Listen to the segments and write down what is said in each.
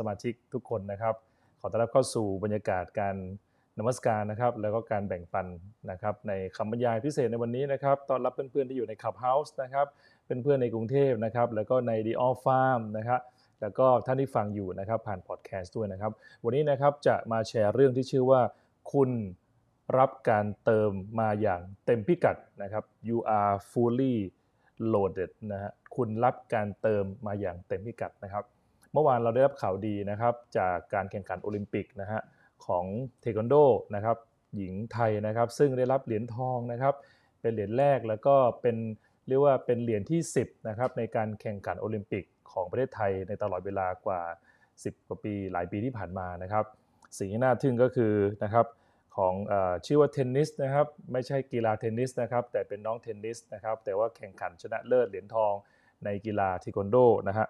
สมาชิกทุกคนนะครับ ขอต้อนรับเข้าสู่บรรยากาศการนมัสการนะครับ แล้วก็การแบ่งปันนะครับ ในคำบรรยายพิเศษในวันนี้นะครับต้อนรับเพื่อนๆที่อยู่ใน Clubhouse นะครับเป็นเพื่อนในกรุงเทพนะครับ แล้วก็ใน The All Farm นะครับแล้วก็ท่านที่ฟังอยู่นะครับผ่านพอดแคสต์ด้วยนะครับ วันนี้นะครับจะมาแชร์เรื่องที่ชื่อว่า คุณรับการเติมมาอย่างเต็มพิกัดนะครับ you are fully loaded นะฮะคุณรับการเติมมาอย่างเต็มพิกัดนะครับ เมื่อวานเราได้รับข่าวดีนะครับจากการแข่งขันโอลิมปิกนะฮะของเทควันโดนะครับหญิงไทยนะครับ ซึ่งได้รับเหรียญทองนะครับ เป็นเหรียญแรกแล้วก็เป็นเรียกว่าเป็นเหรียญที่ 10นะครับในการแข่งขันโอลิมปิกของประเทศไทยในตลอดเวลากว่า 10 กว่าปีหลายปีที่ผ่านมานะครับสิ่งที่น่าทึ่งก็คือนะครับของอชื่อว่าเทนนิสนะครับไม่ใช่กีฬาเทนนิสนะครับแต่เป็นน้องเทนนิสนะครับแต่ว่าแข่งขันชนะเลิศเหรียญทองในกีฬาเทควันโดนะฮะ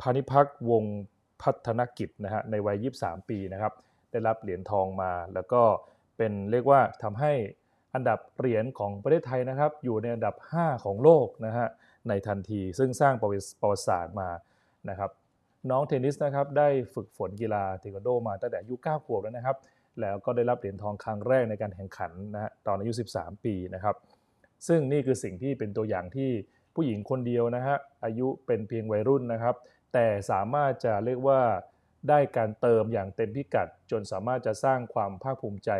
พานิพักวงพัฒนกิจนะฮะในวัย 23 ปีนะครับ ได้รับเหรียญทองมา แล้วก็เป็นเรียกว่าทำให้อันดับเหรียญของประเทศไทยนะครับ อยู่ในอันดับ 5 ของโลกนะฮะในทันที ซึ่งสร้างประวัติศาสตร์มานะครับ น้องเทนนิสนะครับได้ฝึกฝนกีฬาเทควันโดมาตั้งแต่อายุ9ขวบแล้วนะครับ แล้วก็ได้รับเหรียญทองครั้งแรกในการแข่งขันนะฮะตอนอายุ 13 ปีนะครับ ซึ่งนี่คือสิ่งที่เป็นตัวอย่างที่ผู้หญิงคนเดียวนะฮะอายุเป็นเพียงวัยรุ่นนะครับ แต่สามารถจะเรียกว่าได้การเติมอย่างเต็มพิกัด จนสามารถจะสร้างความภาคภูมิใจ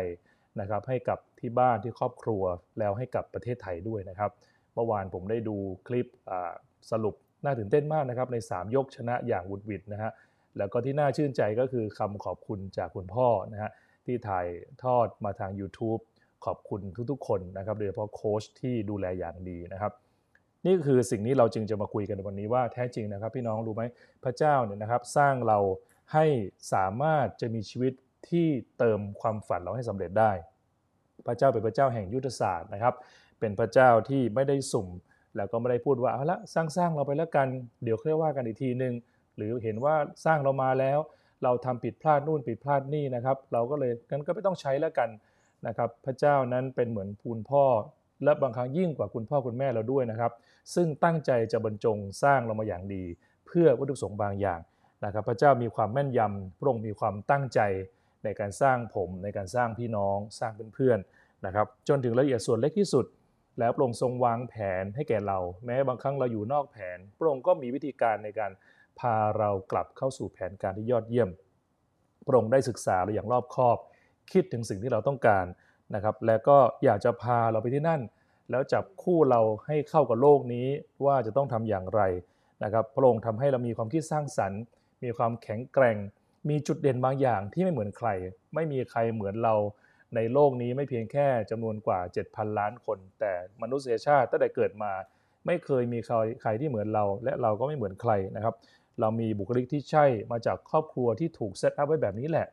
นะครับให้กับที่บ้านที่ครอบครัวแล้วให้กับประเทศไทยด้วยนะครับเมื่อวานผมได้ดูคลิปสรุปน่าตื่นเต้นมากนะครับใน 3 ยกชนะอย่างวุดวิดนะฮะแล้วก็ที่น่าชื่นใจก็คือคำขอบคุณจากคุณพ่อนะฮะที่ถ่ายทอดมาทาง YouTube ขอบคุณทุกๆ คนนะครับโดยเฉพาะโค้ชที่ดูแลอย่างดีนะครับ นี่คือสิ่งนี้เราจึงจะมาคุยกันในวันนี้ว่าแท้จริงนะครับ พี่น้องรู้ไหมพระเจ้าเนี่ยนะครับ สร้างเราให้สามารถจะมีชีวิตที่เติมความฝันเราให้สำเร็จได้ พระเจ้าเป็นพระเจ้าแห่งยุทธศาสตร์นะครับ เป็นพระเจ้าที่ไม่ได้สุ่ม แล้วก็ไม่ได้พูดว่าเอาละสร้างสร้างเราไปแล้วกันเดี๋ยวค่อยว่ากันอีกทีหนึ่งหรือเห็นว่าสร้างเรามาแล้ว เราทำผิดพลาดนู่นผิดพลาดนี่นะครับ เราก็เลยงั้นก็ไม่ต้องใช้แล้วกันนะครับ พระเจ้านั้นเป็นเหมือนพูนพ่อ และบางครั้งยิ่งกว่าคุณพ่อคุณแม่เราด้วยนะครับ ซึ่งตั้งใจจะบรรจงสร้างเรามาอย่างดี เพื่อวัตถุประสงค์บางอย่างนะครับ พระเจ้ามีความแม่นยำพระองค์มีความตั้งใจในการสร้างผมในการสร้างพี่น้องสร้างเพื่อนๆนะครับ จนถึงรายละเอียดส่วนเล็กที่สุด แล้วพระองค์ทรงวางแผนให้แก่เรา แม้บางครั้งเราอยู่นอกแผน พระองค์ก็มีวิธีการในการพาเรากลับเข้าสู่แผนการที่ยอดเยี่ยมพระองค์ได้ศึกษาเราอย่างรอบคอบ คิดถึงสิ่งที่เราต้องการ นะครับแล้วก็อยากจะพาเราไปที่นั่น แล้วจับคู่เราให้เข้ากับโลกนี้ว่าจะต้องทำอย่างไรนะครับพระองค์ทำให้เรามีความคิดสร้างสรรค์ มีความแข็งแกร่ง มีจุดเด่นบางอย่างที่ไม่เหมือนใคร ไม่มีใครเหมือนเราในโลกนี้ไม่เพียงแค่จำนวนกว่า 7,000 ล้านคน แต่มนุษยชาติตั้งแต่เกิดมา ไม่เคยมีใครที่เหมือนเรา และเราก็ไม่เหมือนใครนะครับ เรามีบุคลิกที่ใช่มาจากครอบครัวที่ถูกเซตอัพไว้แบบนี้แหละ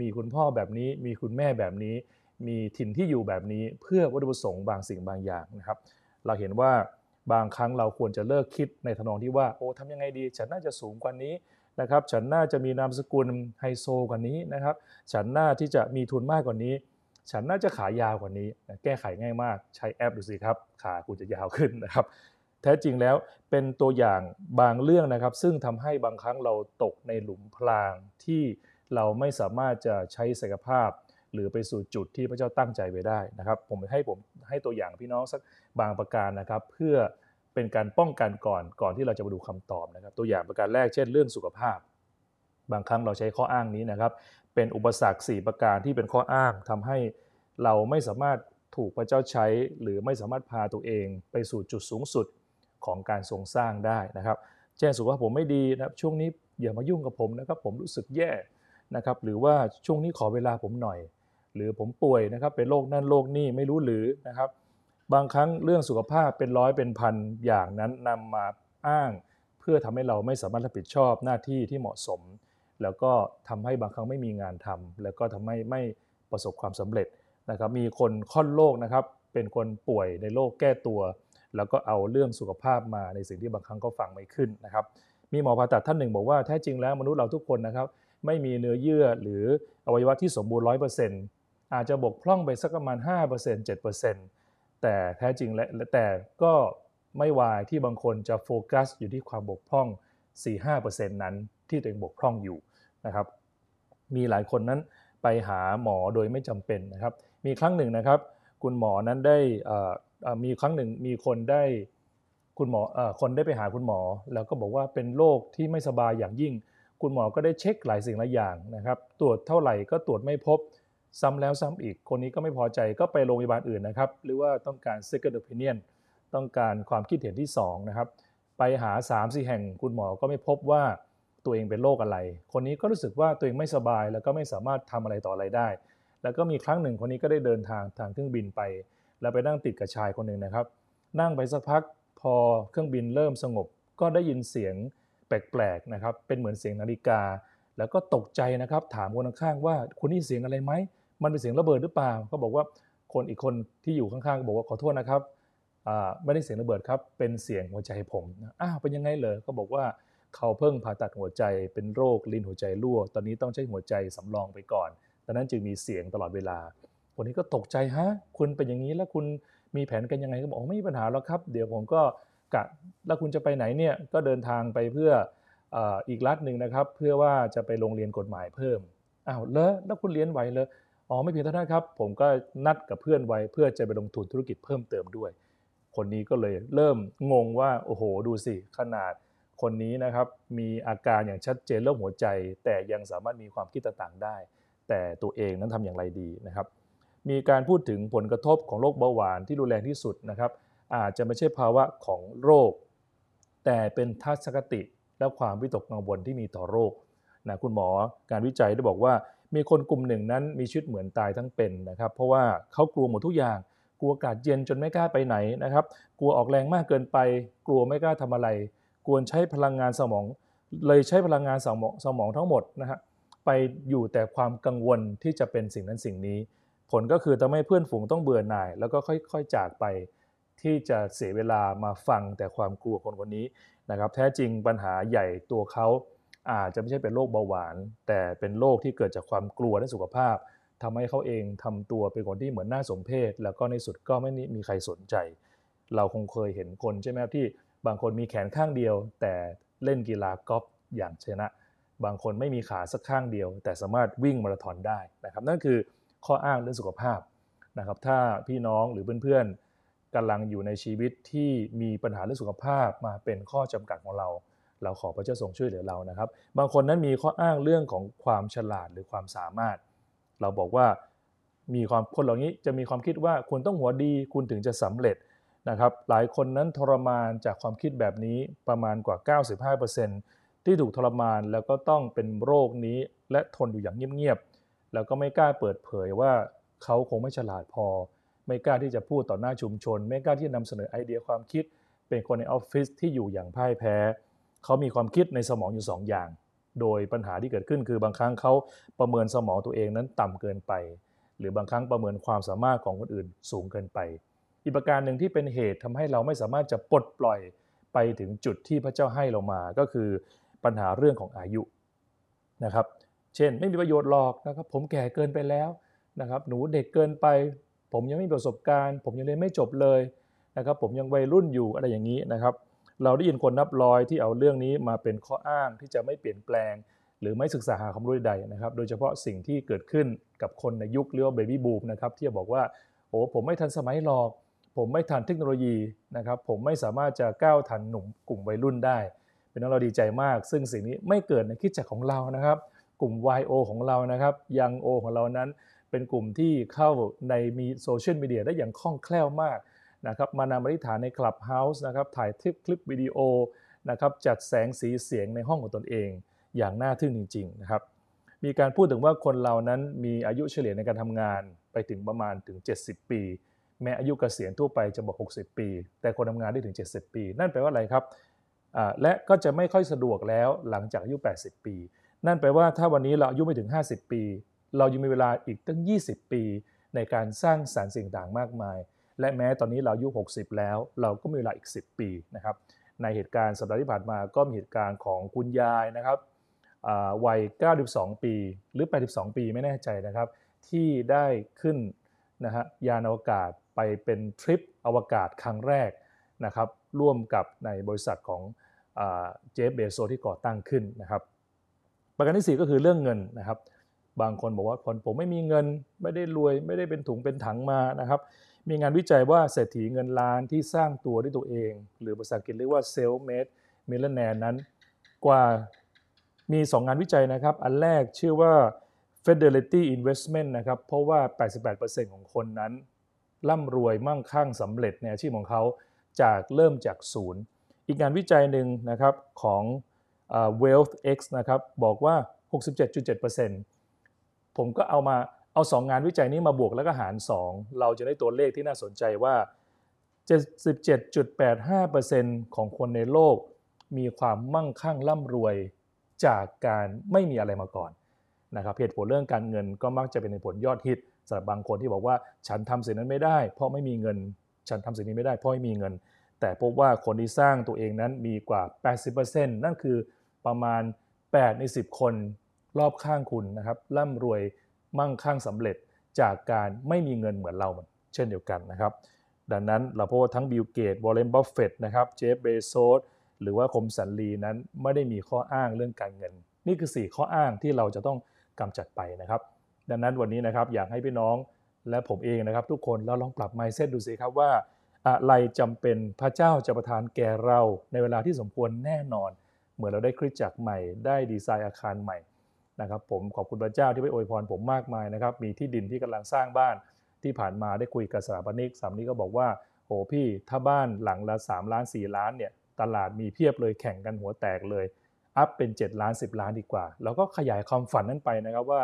มีคุณพ่อแบบนี้มีคุณแม่แบบนี้ มีถิ่นที่อยู่แบบนี้เพื่อวัตถุประสงค์บางสิ่งบางอย่างนะครับ เราเห็นว่าบางครั้งเราควรจะเลิกคิดในทนองที่ว่าโอ้ทำยังไงดี ฉันน่าจะสูงกว่านี้นะครับ ฉันน่าจะมีนามสกุลไฮโซกว่านี้นะครับ ฉันน่าที่จะมีทุนมากกว่านี้ ฉันน่าจะขายาวกว่านี้ แก้ไขง่ายมากใช้แอปดูสิครับขาคุณจะยาวขึ้นนะครับ แท้จริงแล้วเป็นตัวอย่างบางเรื่องนะครับ ซึ่งทำให้บางครั้งเราตกในหลุมพรางที่เราไม่สามารถจะใช้ศักยภาพ หรือไปสู่จุดที่พระเจ้าตั้งใจไว้ได้นะครับ ผมให้ผมให้ตัวอย่างพี่น้องสักบางประการนะครับ เพื่อเป็นการป้องกันก่อนก่อนที่เราจะมาดูคำตอบนะครับ ตัวอย่างประการแรกเช่นเรื่องสุขภาพ บางครั้งเราใช้ข้ออ้างนี้นะครับ เป็นอุปสรรค 4 ประการที่เป็นข้ออ้างทำให้เราไม่สามารถถูกพระเจ้าใช้ หรือไม่สามารถพาตัวเองไปสู่จุดสูงสุดของการทรงสร้างได้นะครับเช่นสุขภาพผมไม่ดีนะครับช่วงนี้อย่ามายุ่งกับผมนะครับผมรู้สึกแย่นะครับหรือว่าช่วงนี้ขอเวลาผมหน่อย หรือผมป่วยนะครับเป็นโรคนั่นโรคนี่ไม่รู้หรือนะครับ บางครั้งเรื่องสุขภาพเป็นร้อยเป็นพันอย่างนั้นนำมาอ้าง เพื่อทำให้เราไม่สามารถรับผิดชอบหน้าที่ที่เหมาะสม แล้วก็ทำให้บางครั้งไม่มีงานทำแล้วก็ทำให้ไม่ประสบความสำเร็จนะครับ มีคนค่อนโรคนะครับ เป็นคนป่วยในโรคแก้ตัว แล้วก็เอาเรื่องสุขภาพมาในสิ่งที่บางครั้งก็ฟังไม่ขึ้นนะครับ มีหมอผ่าตัดท่านหนึ่งบอกว่าแท้จริงแล้วมนุษย์เราทุกคนนะครับ ไม่มีเนื้อเยื่อหรืออวัยวะที่สมบูรณ์100%อร์เซ็นต์ อาจจะบกพร่องไปสักประมาณ 5% 7%แต่แท้จริงและแต่ก็ไม่วายที่บางคนจะโฟกัสอยู่ที่ความบกพร่อง 4-5%นั้นที่ตัวเองบกพร่องอยู่นะครับมีหลายคนนั้นไปหาหมอโดยไม่จำเป็นนะครับ มีครั้งหนึ่งนะครับ คุณหมอนั้นได้มีครั้งหนึ่งมีคนได้คุณหมอคนได้ไปหาคุณหมอ แล้วก็บอกว่าเป็นโรคที่ไม่สบายอย่างยิ่ง คุณหมอก็ได้เช็คหลายสิ่งหลายอย่างนะครับ ตรวจเท่าไหร่ก็ตรวจไม่พบ ซ้ำแล้วซ้ำอีก คนนี้ก็ไม่พอใจก็ไปโรงพยาบาลอื่นนะครับ หรือว่าต้องการ second opinion ต้องการความคิดเห็นที่ 2 นะครับ ไปหา3ามสี่แห่งคุณหมอก็ไม่พบว่าตัวเองเป็นโรคอะไร คนนี้ก็รู้สึกว่าตัวเองไม่สบาย แล้วก็ไม่สามารถทำอะไรต่ออะไรได้ แล้วก็มีครั้งหนึ่งคนนี้ก็ได้เดินทางทางเครื่องบินไป แล้วไปนั่งติดกับชายคนหนึ่งนะครับ นั่งไปสักพักพอเครื่องบินเริ่มสงบ ก็ได้ยินเสียงแปลกๆนะครับ เป็นเหมือนเสียงนาฬิกา แล้วก็ตกใจนะครับ ถามคนข้างๆว่าคุณนี่เสียงอะไรไหม มันเป็นเสียงระเบิดหรือเปล่าก็บอกว่าคนอีกคนที่อยู่ข้างๆก็บอกว่าขอโทษนะครับไม่ได้เสียงระเบิดครับ เป็นเสียงหัวใจผมอ้าวเป็นยังไงเลยก็บอกว่าเขาเพิ่งผ่าตัดหัวใจเป็นโรคลิ้นหัวใจรั่ว ตอนนี้ต้องใช้หัวใจสำรองไปก่อนดังนั้นจึงมีเสียงตลอดเวลาคนนี้ก็ตกใจฮะคุณเป็นอย่างนี้แล้วคุณมีแผนกันยังไงก็บอกไม่มีปัญหาแล้วครับ เดี๋ยวผมก็กะแล้วคุณจะไปไหนเนี่ยก็เดินทางไปเพื่ออีกรัฐหนึ่งนะครับ เพื่อว่าจะไปโรงเรียนกฎหมายเพิ่มอ้าวเลอแล้วคุณเรียนไหวเลย อ๋อไม่เพียงเท่านั้นครับ ผมก็นัดกับเพื่อนไว้เพื่อจะไปลงทุนธุรกิจเพิ่มเติมด้วย คนนี้ก็เลยเริ่มงงว่าโอ้โหดูสิขนาดคนนี้นะครับมีอาการอย่างชัดเจนเรื่องหัวใจ แต่ยังสามารถมีความคิดต่างๆได้ แต่ตัวเองนั้นทำอย่างไรดีนะครับ มีการพูดถึงผลกระทบของโรคเบาหวานที่รุนแรงที่สุดนะครับ อาจจะไม่ใช่ภาวะของโรค แต่เป็นทัศนคติและความวิตกกังวลที่มีต่อโรคนะคุณหมอการวิจัยได้บอกว่า มีคนกลุ่มหนึ่งนั้นมีชีวิตเหมือนตายทั้งเป็นนะครับ เพราะว่าเขากลัวหมดทุกอย่าง กลัวอากาศเย็นจนไม่กล้าไปไหนนะครับ กลัวออกแรงมากเกินไป กลัวไม่กล้าทำอะไรกวใช้พลังงานสมอง เลยใช้พลังงานสมองสมองทั้งหมดนะฮะไปอยู่แต่ความกังวลที่จะเป็นสิ่งนั้นสิ่งนี้ ผลก็คือทำให้เพื่อนฝูงต้องเบื่อหน่าย แล้วก็ค่อยๆจากไปที่จะเสียเวลามาฟังแต่ความกลัวคนคนนี้นะครับ แท้จริงปัญหาใหญ่ตัวเขา อาจจะไม่ใช่เป็นโรคเบาหวาน แต่เป็นโรคที่เกิดจากความกลัวและสุขภาพทำให้เขาเองทำตัวเป็นคนที่เหมือนน่าสมเพชแล้วก็ในสุดก็ไม่มีใครสนใจ เราคงเคยเห็นคนใช่ไหมครับที่บางคนมีแขนข้างเดียว แต่เล่นกีฬากอล์ฟอย่างชนะ บางคนไม่มีขาสักข้างเดียว แต่สามารถวิ่งมาราธอนได้นะครับ นั่นคือข้ออ้างเรื่องสุขภาพนะครับ ถ้าพี่น้องหรือเพื่อนๆกำลังอยู่ในชีวิตที่มีปัญหาเรื่องสุขภาพมาเป็นข้อจำกัดของเรา เราขอพระเจ้าทรงช่วยเหลือเรานะครับ บางคนนั้นมีข้ออ้างเรื่องของความฉลาดหรือความสามารถ เราบอกว่ามีความคนเหล่านี้จะมีความคิดว่าคุณต้องหัวดีคุณถึงจะสำเร็จนะครับ หลายคนนั้นทรมานจากความคิดแบบนี้ประมาณกว่า 95%ที่ถูกทรมานแล้วก็ต้องเป็นโรคนี้และทนอยู่อย่างเงียบๆแล้วก็ไม่กล้าเปิดเผยว่าเขาคงไม่ฉลาดพอ ไม่กล้าที่จะพูดต่อหน้าชุมชน ไม่กล้าที่จะนำเสนอไอเดียความคิด เป็นคนในออฟฟิศที่อยู่อย่างพ่ายแพ้ เขามีความคิดในสมองอยู่ 2 อย่าง โดยปัญหาที่เกิดขึ้นคือบางครั้งเขาประเมินสมองตัวเองนั้นต่ำเกินไป หรือบางครั้งประเมินความสามารถของคนอื่นสูงเกินไป อีกประการหนึ่งที่เป็นเหตุทำให้เราไม่สามารถจะปลดปล่อยไปถึงจุดที่พระเจ้าให้เรามาก็คือปัญหาเรื่องของอายุนะครับ เช่นไม่มีประโยชน์หรอกนะครับผมแก่เกินไปแล้วนะครับหนูเด็กเกินไป ผมยังไม่มีประสบการณ์ ผมยังเรียนไม่จบเลยนะครับผมยังวัยรุ่นอยู่อะไรอย่างนี้นะครับ เราได้ยินคนนับร้อยที่เอาเรื่องนี้มาเป็นข้ออ้างที่จะไม่เปลี่ยนแปลง หรือไม่ศึกษาหาความรู้ใดนะครับ โดยเฉพาะสิ่งที่เกิดขึ้นกับคนในยุคเรียกว่า baby boom นะครับที่จะบอกว่าโอ้ผมไม่ทันสมัยหรอก ผมไม่ทันเทคโนโลยีนะครับผมไม่สามารถจะก้าวทันหนุ่มกลุ่มวัยรุ่นได้ เป็นนั้นเราดีใจมาก ซึ่งสิ่งนี้ไม่เกิดในคริสตจักรของเรานะครับ กลุ่ม YO ของเรานะครับ Young Old ของเรานั้นเป็นกลุ่มที่เข้าในมีโซเชียลมีเดียได้อย่างคล่องแคล่วมาก นะครับมานำอธิษฐานใน Clubhouse นะครับถ่ายคลิปคลิปวิดีโอนะครับจัดแสงสีเสียงในห้องของตนเอง อย่างน่าทึ่งจริงๆนะครับมีการพูดถึงว่าคนเรานั้นมีอายุเฉลี่ยในการทำงานไปถึงประมาณถึง 70 ปี แม้อายุเกษียณทั่วไปจะบอก 60 ปี แต่คนทำงานได้ถึง 70 ปี นั่นแปลว่าอะไรครับและก็จะไม่ค่อยสะดวกแล้วหลังจากอายุ 80 ปี นั่นแปลว่าถ้าวันนี้เราอายุไม่ถึง 50 ปี เรายังมีเวลาอีกตั้ง 20 ปี ในการสร้างสารรค์สิ่งต่างมากมาย และแม้ตอนนี้เราอายุ 60 แล้ว เราก็มีเวลาอีก 10 ปีนะครับ ในเหตุการณ์สัปดาห์ที่ผ่านมาก็มีเหตุการณ์ของคุณยายนะครับวัย 92 ปี หรือ 82 ปีไม่แน่ใจนะครับ ที่ได้ขึ้นนะฮะยานอวกาศไปเป็นทริปอวกาศครั้งแรกนะครับร่วมกับในบริษัทของเจฟเบโซที่ก่อตั้งขึ้นนะครับ ประการที่ 4 ก็คือเรื่องเงินนะครับ บางคนบอกว่าคนผมไม่มีเงินไม่ได้รวยไม่ได้เป็นถุงเป็นถังมานะครับ มีงานวิจัยว่าเศรษฐีเงินล้านที่สร้างตัวด้วยตัวเอง หรือภาษาอังกฤษเรียกว่า self made millionaire นั้นกว่ามี 2 งานวิจัยนะครับ อันแรกชื่อว่า Fidelity Investment นะครับ เพราะว่า 88%ของคนนั้นร่ำรวยมั่งคั่งสำเร็จในอาชีพของเขาจากเริ่มจากศูนย์ อีกงานวิจัยหนึ่งนะครับของ Wealth X นะครับ บอกว่า 67.7%ผมก็เอามา เอา 2 งานวิจัยนี้มาบวกแล้วก็หาร 2 เราจะได้ตัวเลขที่น่าสนใจว่า 77.85%ของคนในโลก มีความมั่งคั่งร่ำรวยจากการไม่มีอะไรมาก่อนนะครับเหตุผลเรื่องการเงินก็มักจะเป็นเหตุผลยอดฮิตสำหรับบางคนที่บอกว่าฉันทำสิ่งนั้นไม่ได้ เพราะไม่มีเงิน ฉันทำสิ่งนี้ไม่ได้เพราะไม่มีเงิน แต่พบว่าคนที่สร้างตัวเองนั้นมีกว่า 80%นั่นคือประมาณ 8 ใน 10 คนรอบข้างคุณนะครับร่ำรวย มั่งคั่งสำเร็จจากการไม่มีเงินเหมือนเราเช่นเดียวกันนะครับ ดังนั้นเราพบว่าทั้งบิลเกตส์วอร์เรนบัฟเฟตต์นะครับเจฟฟ์เบโซสหรือว่าคมสันลีนั้นไม่ได้มีข้ออ้างเรื่องการเงิน นี่คือ 4 ข้ออ้างที่เราจะต้องกำจัดไปนะครับ ดังนั้นวันนี้นะครับอยากให้พี่น้องและผมเองนะครับ ทุกคนเราลองปรับ mindset ดูสิครับว่า อะไรจำเป็นพระเจ้าจะประทานแก่เราในเวลาที่สมควรแน่นอน เหมือนเราได้คริสตจักรใหม่ได้ดีไซน์อาคารใหม่ นะครับผมขอบคุณพระเจ้าที่ไปอวยพรผมมากมายนะครับ มีที่ดินที่กำลังสร้างบ้านที่ผ่านมาได้คุยกับสถาปนิกสามนี้ก็บอกว่าโอ้พี่ถ้าบ้านหลังละ 3 ล้าน 4 ล้านเนี่ยตลาดมีเพียบเลยแข่งกันหัวแตกเลย อัพเป็น 7 ล้าน 10 ล้านดีกว่า แล้วก็ขยายความฝันนั้นไปนะครับว่า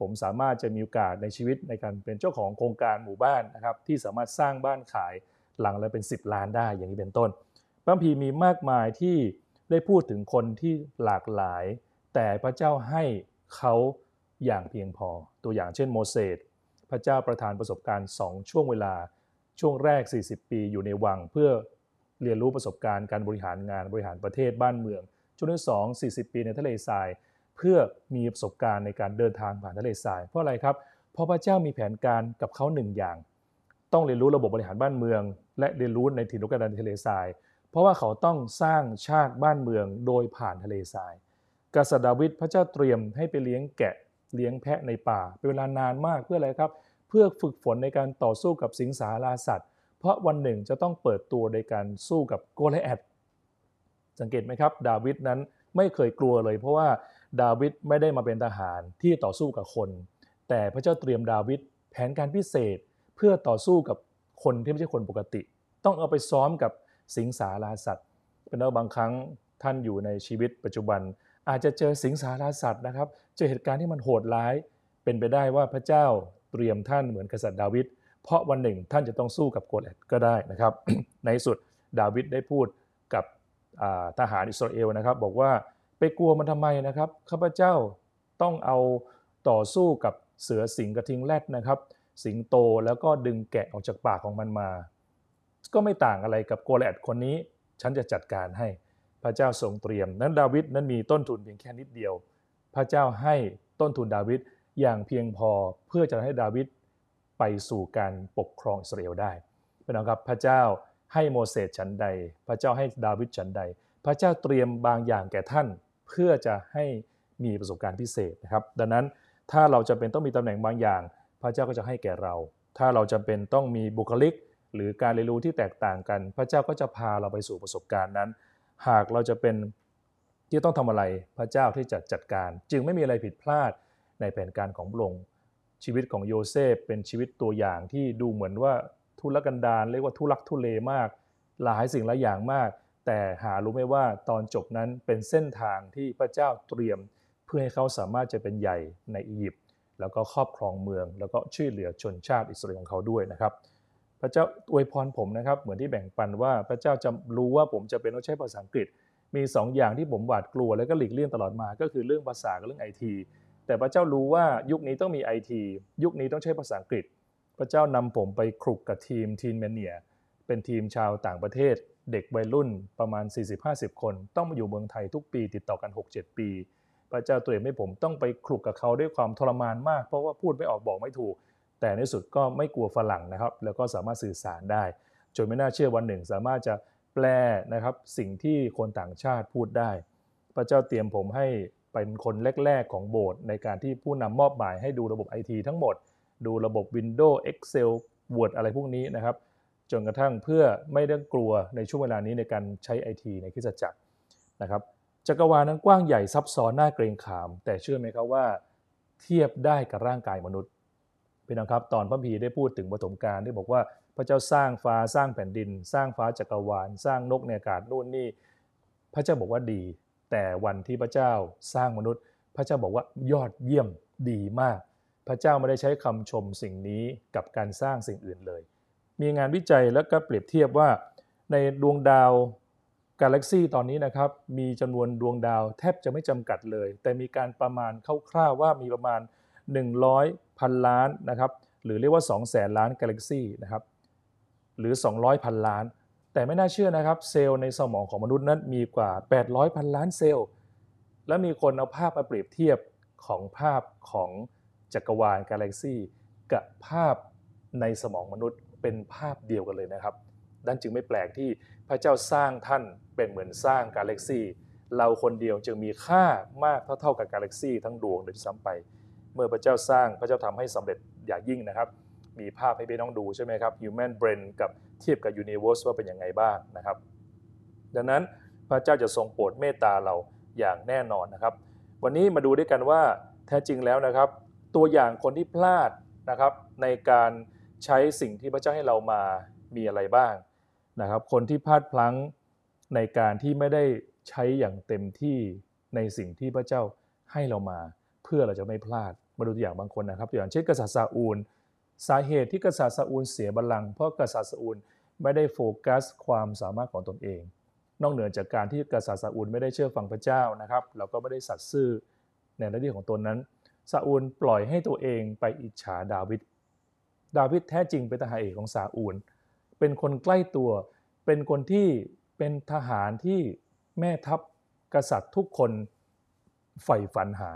ผมสามารถจะมีโอกาสในชีวิตในการเป็นเจ้าของโครงการหมู่บ้านนะครับที่สามารถสร้างบ้านขายหลังละเป็น 10 ล้านได้อย่างนี้เป็นต้นพระพีมีมากมายที่ได้พูดถึงคนที่หลากหลาย แต่พระเจ้าให้ เขาอย่างเพียงพอ ตัวอย่างเช่นโมเสสพระเจ้าประทานประสบการณ์ 2 ช่วงเวลาช่วงแรก 40 ปีอยู่ในวังเพื่อเรียนรู้ประสบการณ์การบริหารงานบริหารประเทศบ้านเมือง ช่วงที่ 2 40 ปีในทะเลทราย เพื่อมีประสบการณ์ในการเดินทางผ่านทะเลทราย เพราะอะไรครับ เพราะพระเจ้ามีแผนการกับเขาหนึ่งอย่าง ต้องเรียนรู้ระบบบริหารบ้านเมือง และเรียนรู้ในถิ่นทุกดานทะเลทราย เพราะว่าเขาต้องสร้างชาติบ้านเมืองโดยผ่านทะเลทราย กษัตริย์ดาวิดพระเจ้าเตรียมให้ไปเลี้ยงแกะเลี้ยงแพะในป่า เป็นเวลานานมากเพื่ออะไรครับ เพื่อฝึกฝนในการต่อสู้กับสิงสาราสัตว์ เพราะวันหนึ่งจะต้องเปิดตัวในการสู้กับโกลแอดสังเกตไหมครับ ดาวิดนั้นไม่เคยกลัวเลย เพราะว่าดาวิดไม่ได้มาเป็นทหารที่ต่อสู้กับคน แต่พระเจ้าเตรียมดาวิดแผนการพิเศษเพื่อต่อสู้กับคนที่ไม่ใช่คนปกติ ต้องเอาไปซ้อมกับสิงสาราสัตว์ เป็นว่าบางครั้งท่านอยู่ในชีวิตปัจจุบัน อาจจะเจอสิงสาราสัตว์นะครับ เจอเหตุการณ์ที่มันโหดร้าย เป็นไปได้ว่าพระเจ้าเตรียมท่านเหมือนกษัตริย์ดาวิด เพราะวันหนึ่งท่านจะต้องสู้กับโกลแอดก็ได้นะครับ ในสุดดาวิดได้พูดกับทหารอิสราเอลนะครับ บอกว่าไปกลัวมันทำไมนะครับ ข้าพเจ้าต้องเอาต่อสู้กับเสือสิงกระทิงแรดนะครับ สิงโตแล้วก็ดึงแกะออกจากปากของมันมา ก็ไม่ต่างอะไรกับโกลแอดคนนี้ ฉันจะจัดการให้ พระเจ้าทรงเตรียม นั้นดาวิดนั้นมีต้นทุนเพียงแค่นิดเดียว พระเจ้าให้ต้นทุนดาวิดอย่างเพียงพอเพื่อจะให้ดาวิดไปสู่การปกครองอิสราเอลได้เป็นองครับพระเจ้าให้โมเสสฉันใด พระเจ้าให้ดาวิดฉันใด พระเจ้าเตรียมบางอย่างแก่ท่าน เพื่อจะให้มีประสบการณ์พิเศษนะครับ ดังนั้นถ้าเราจะเป็นต้องมีตำแหน่งบางอย่าง พระเจ้าก็จะให้แก่เรา ถ้าเราจำเป็นต้องมีบุคลิก หรือการเรียนรู้ที่แตกต่างกัน พระเจ้าก็จะพาเราไปสู่ประสบการณ์นั้น หากเราจะเป็นที่ต้องทำอะไรพระเจ้าที่จะจัดการ จึงไม่มีอะไรผิดพลาดในแผนการของพระองค์ชีวิตของโยเซฟเป็นชีวิตตัวอย่างที่ดูเหมือนว่าทุรกันดารเรียกว่าทุลักทุเลมาก หลายสิ่งหลายอย่างมาก แต่หารู้ไหมว่าตอนจบนั้นเป็นเส้นทางที่พระเจ้าเตรียม เพื่อให้เขาสามารถจะเป็นใหญ่ในอียิปต์แล้วก็ครอบครองเมือง แล้วก็ช่วยเหลือชนชาติอิสราเอลของเขาด้วยนะครับ ระเจ้าอวยพรผมนะครับ เหมือนที่แบ่งปันว่าพระเจ้าจะรู้ว่าผมจะเป็นต้องใช้ภาษาอังกฤษ มี2ออย่างที่ผมหวาดกลัวแล้วก็หลีกเลี่ยงตลอดมา ก็คือเรื่องภาษากับเรื่องไอทีแต่พระเจ้ารู้ว่ายุคนี้ต้องมีไอทียุคนี้ต้องใช้ภาษาอังกฤษ พระเจ้านำผมไปคลุกกับทีมทีมแมเนียเป็นทีมชาวต่างประเทศ เด็กวัยรุ่นประมาณ 40-50 คน ต้องมาอยู่เมืองไทยทุกปีติดต่อกัน 6-7 ปี พระเจ้าเตรียมให้ผมต้องไปคลุกกับเขาด้วยความทรมานมาก เพราะว่าพูดไม่ออกบอกไม่ถูก แต่ในสุดก็ไม่กลัวฝรั่งนะครับ แล้วก็สามารถสื่อสารได้ จนไม่น่าเชื่อวันหนึ่ง สามารถจะแปลนะครับสิ่งที่คนต่างชาติพูดได้ พระเจ้าเตรียมผมให้เป็นคนแรก ๆ ของโบสถ์ในการที่ผู้นำมอบหมายให้ดูระบบไอทีทั้งหมด ดูระบบ Windows Excel Word อะไรพวกนี้นะครับจนกระทั่งเพื่อไม่ต้องกลัวในช่วงเวลานี้ในการใช้ไอทีในคริสตจักรนะครับจักรวาลนั้นกว้างใหญ่ซับซ้อนน่าเกรงขาม แต่เชื่อไหมครับว่า เทียบได้กับร่างกายมนุษย์ พี่น้องครับตอนพระพีได้พูดถึงปฐมกาลได้บอกว่าพระเจ้าสร้างฟ้าสร้างแผ่นดิน สร้างฟ้าจักรวาล สร้างนกในอากาศนู่นนี่ พระเจ้าบอกว่าดี แต่วันที่พระเจ้าสร้างมนุษย์ พระเจ้าบอกว่ายอดเยี่ยมดีมาก พระเจ้าไม่ได้ใช้คำชมสิ่งนี้กับการสร้างสิ่งอื่นเลย มีงานวิจัยแล้วก็เปรียบเทียบว่า ในดวงดาวกาแล็กซีตอนนี้นะครับมีจำนวนดวงดาวแทบจะไม่จำกัดเลย แต่มีการประมาณคร่าวๆว่ามีประมาณ 100พันล้านนะครับหรือเรียกว่า2แสนล้านกาแล็กซีนะครับหรือ 200พันล้าน แต่ไม่น่าเชื่อนะครับ เซลล์ในสมองของมนุษย์นั้นมีกว่า 800พันล้านเซลล์ และมีคนเอาภาพมาเปรียบเทียบของภาพของจักรวาลกาแล็กซีกับภาพในสมองมนุษย์เป็นภาพเดียวกันเลยนะครับดันจึงไม่แปลกที่พระเจ้าสร้างท่านเป็นเหมือนสร้างกาแล็กซีเราคนเดียวจึงมีค่ามากเท่าๆกับกาแล็กซีทั้งดวงโดยซ้ำไป เมื่อพระเจ้าสร้างพระเจ้าทำให้สำเร็จอย่างยิ่งนะครับ มีภาพให้พี่น้องดูใช่ไหมครับ Human Brain กับเทียบกับ Universe ว่าเป็นยังไงบ้างนะครับ ดังนั้นพระเจ้าจะทรงโปรดเมตตาเราอย่างแน่นอนนะครับ วันนี้มาดูด้วยกันว่าแท้จริงแล้วนะครับ ตัวอย่างคนที่พลาดนะครับในการใช้สิ่งที่พระเจ้าให้เรามามีอะไรบ้างนะครับ คนที่พลาดพลั้งในการที่ไม่ได้ใช้อย่างเต็มที่ในสิ่งที่พระเจ้าให้เรามา เพื่อเราจะไม่พลาด มาดูตัวอย่างบางคนนะครับตัวอย่างเช่นกษัตริย์ซาอูล สาเหตุที่กษัตริย์ซาอูลเสียบัลลังก์เพราะกษัตริย์ซาอูลไม่ได้โฟกัสความสามารถของตนเอง นอกเหนือจากการที่กษัตริย์ซาอูลไม่ได้เชื่อฟังพระเจ้านะครับแล้วก็ไม่ได้สัตย์ซื่อในหน้าที่ของตนนั้นซาอูลปล่อยให้ตัวเองไปอิจฉาดาวิดดาวิดแท้จริงเป็นทหารเอกของซาอูล เป็นคนใกล้ตัว เป็นคนที่เป็นทหารที่แม่ทัพกษัตริย์ทุกคนใฝ่ฝันหา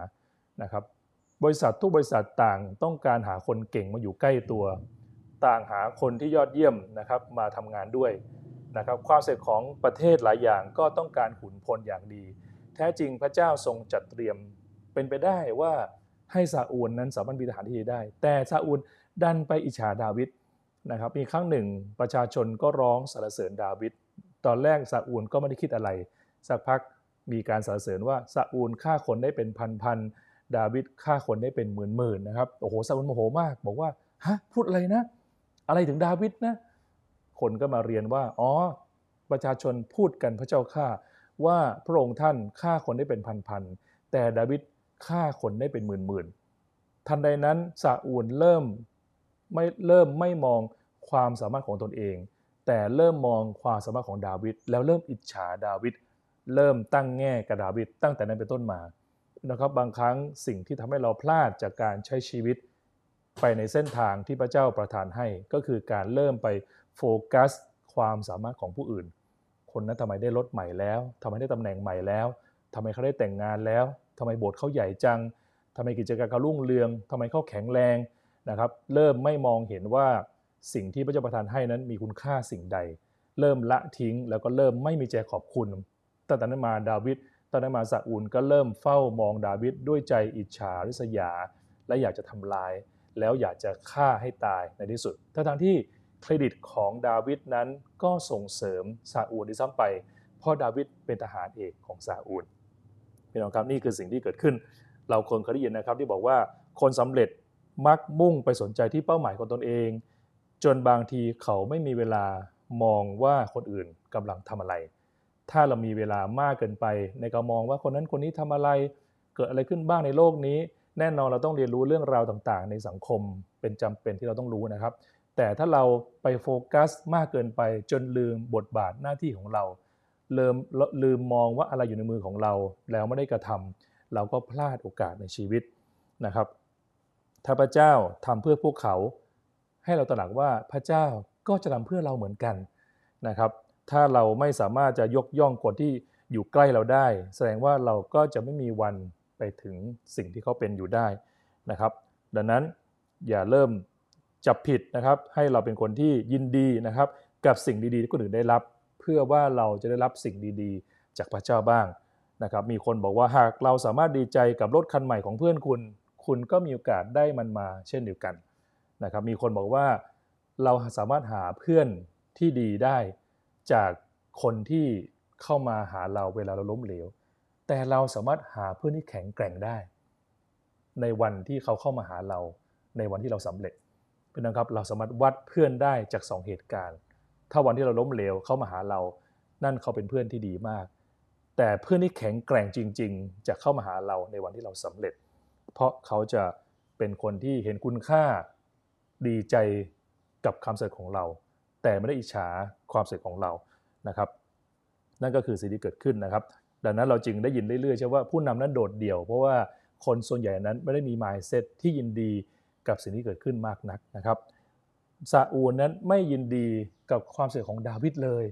นะครับ บริษัททุกบริษัทต่างต้องการหาคนเก่งมาอยู่ใกล้ตัว ต่างหาคนที่ยอดเยี่ยมนะครับมาทำงานด้วยนะครับความเสร็จของประเทศหลายอย่างก็ต้องการขุนพลอย่างดี แท้จริงพระเจ้าทรงจัดเตรียมเป็นไปได้ว่าให้ซาอูลนั้นสามารถมีทหารที่ดีได้ แต่ซาอูลดันไปอิจฉาดาวิดนะครับมีครั้งหนึ่งประชาชนก็ร้องสรรเสริญดาวิดตอนแรกซาอูลก็ไม่ได้คิดอะไร สักพักมีการสรรเสริญว่าซาอูลฆ่าคนได้เป็นพันๆ ดาวิดฆ่าคนได้เป็นหมื่นๆนะครับโอ้โหซาอูลโมโหมาก บอกว่าฮะพูดอะไรนะ อะไรถึงดาวิดนะ คนก็มาเรียนว่าอ๋อประชาชนพูดกันพระเจ้าข้าว่าพระองค์ท่านฆ่าคนได้เป็นพันๆแต่ดาวิดฆ่าคนได้เป็นหมื่นๆทันใดนั้นซาอูลเริ่มไม่เริ่มไม่มองความสามารถของตนเอง แต่เริ่มมองความสามารถของดาวิดแล้วเริ่มอิจฉาดาวิดเริ่มตั้งแง่กับดาวิดตั้งแต่นั้นเป็นต้นมา นะครับบางครั้งสิ่งที่ทำให้เราพลาดจากการใช้ชีวิตไปในเส้นทางที่พระเจ้าประทานให้ ก็คือการเริ่มไปโฟกัสความสามารถของผู้อื่น คนนั้นทำไมได้รถใหม่แล้วทำไมได้ตำแหน่งใหม่แล้วทำไมเขาได้แต่งงานแล้วทำไมโบสถ์เขาใหญ่จังทำไมกิจการเขารุ่งเรืองทำไมเขาแข็งแรงนะครับ เริ่มไม่มองเห็นว่าสิ่งที่พระเจ้าประทานให้นั้นมีคุณค่าสิ่งใด เริ่มละทิ้งแล้วก็เริ่มไม่มีใจขอบคุณตั้งแต่นั้นมาดาวิด ตอนนั้นมาซาอูลก็เริ่มเฝ้ามองดาวิดด้วยใจอิจฉาริษยา และอยากจะทำลาย แล้วอยากจะฆ่าให้ตายในที่สุดทั้งที่เครดิตของดาวิดนั้นก็ส่งเสริมซาอูลที่ซ้ำไป เพราะดาวิดเป็นทหารเอกของซาอูลพี่น้องครับนี่คือสิ่งที่เกิดขึ้น เราคนเคยได้ยินนะครับที่บอกว่าคนสำเร็จมักมุ่งไปสนใจที่เป้าหมายของตนเอง จนบางทีเขาไม่มีเวลามองว่าคนอื่นกำลังทำอะไร ถ้าเรามีเวลามากเกินไป ในการมองว่าคนนั้นคนนี้ทำอะไรเกิดอะไรขึ้นบ้างในโลกนี้ แน่นอนเราต้องเรียนรู้เรื่องราวต่างๆ ในสังคมเป็นจำเป็นที่เราต้องรู้นะครับ แต่ถ้าเราไปโฟกัสมากเกินไปจนลืมบทบาทหน้าที่ของเราลืมลืมมองว่าอะไรอยู่ในมือของเรา แล้วไม่ได้กระทำเราก็พลาดโอกาสในชีวิตนะครับถ้าพระเจ้าทำเพื่อพวกเขา ให้เราตระหนักว่าพระเจ้าก็จะทำเพื่อเราเหมือนกันนะครับ ถ้าเราไม่สามารถจะยกย่องคนที่อยู่ใกล้เราได้ แสดงว่าเราก็จะไม่มีวันไปถึงสิ่งที่เขาเป็นอยู่ได้นะครับ ดังนั้นอย่าเริ่มจับผิดนะครับ ให้เราเป็นคนที่ยินดีนะครับ กับสิ่งดีๆที่คนอื่นได้รับ เพื่อว่าเราจะได้รับสิ่งดีๆ จากพระเจ้าบ้างนะครับ มีคนบอกว่าหากเราสามารถดีใจกับรถคันใหม่ของเพื่อนคุณ คุณก็มีโอกาสได้มันมาเช่นเดียวกันนะครับ มีคนบอกว่าเราสามารถหาเพื่อนที่ดีได้ จากคนที่เข้ามาหาเราเวลาเราล้มเหลว แต่เราสามารถหาเพื่อนที่แข็งแกร่งได้ ในวันที่เขาเข้ามาหาเรา ในวันที่เราสำเร็จเป็นนะครับเราสามารถวัดเพื่อนได้จาก 2 เหตุการณ์ ถ้าวันที่เราล้มเหลวเข้ามาหาเรา นั่นเขาเป็นเพื่อนที่ดีมาก แต่เพื่อนที่แข็งแกร่งจริง ๆ จะเข้ามาหาเราในวันที่เราสำเร็จ เพราะเขาจะเป็นคนที่เห็นคุณค่าดีใจกับความสำเร็จของเรา แต่ไม่ได้อิจฉาความสำเร็จของเรานะครับ นั่นก็คือสิ่งที่เกิดขึ้นนะครับ ดังนั้นเราจึงได้ยินเรื่อยๆใช่ว่าผู้นำนั้นโดดเดี่ยว เพราะว่าคนส่วนใหญ่นั้นไม่ได้มี mindset ที่ยินดีกับสิ่งที่เกิดขึ้นมากนักนะครับซาอูลนั้นไม่ยินดีกับความเสียของดาวิดเลย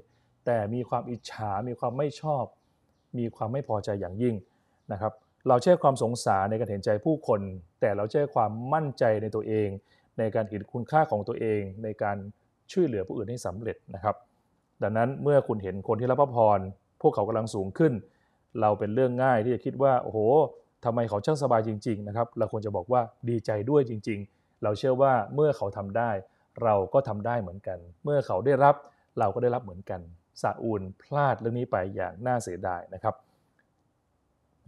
แต่มีความอิจฉา มีความไม่ชอบ มีความไม่พอใจอย่างยิ่งนะครับ เราใช้ความสงสารในการเห็นใจผู้คน แต่เราใช้ความมั่นใจในตัวเอง ในการเห็นคุณค่าของตัวเอง ในการ ช่วยเหลือผู้อื่นให้สำเร็จนะครับ ดังนั้นเมื่อคุณเห็นคนที่รับพระพร พวกเขากำลังสูงขึ้น เราเป็นเรื่องง่ายที่จะคิดว่าโอ้โหทำไมเขาช่างสบายจริง ๆ นะครับ เราควรจะบอกว่าดีใจด้วยจริง ๆ เราเชื่อว่าเมื่อเขาทำได้ เราก็ทำได้เหมือนกัน เมื่อเขาได้รับเราก็ได้รับเหมือนกันซาอูลพลาดเรื่องนี้ไปอย่างน่าเสียดายนะครับ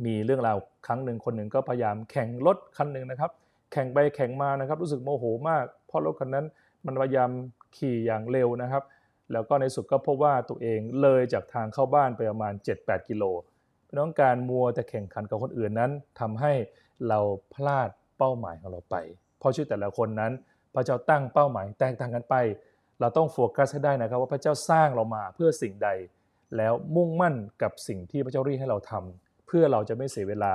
มีเรื่องราวครั้งหนึ่งคนหนึ่งก็พยายามแข่งรถคันหนึ่งนะครับ แข่งไปแข่งมานะครับ รู้สึกโมโหมากเพราะรถคันนั้นมันพยายาม ขี่อย่างเร็วนะครับ แล้วก็ในสุดก็พบว่าตัวเองเลยจากทางเข้าบ้านไปประมาณ 7-8 กิโลพี่น้องการมัวแต่แข่งขันกับคนอื่นนั้นทำให้เราพลาดเป้าหมายของเราไป เพราะชีวิตแต่ละคนนั้น พระเจ้าตั้งเป้าหมายแตกต่างกันไป เราต้องโฟกัสให้ได้นะครับว่าพระเจ้าสร้างเรามาเพื่อสิ่งใด แล้วมุ่งมั่นกับสิ่งที่พระเจ้าเรียกให้เราทำเพื่อเราจะไม่เสียเวลา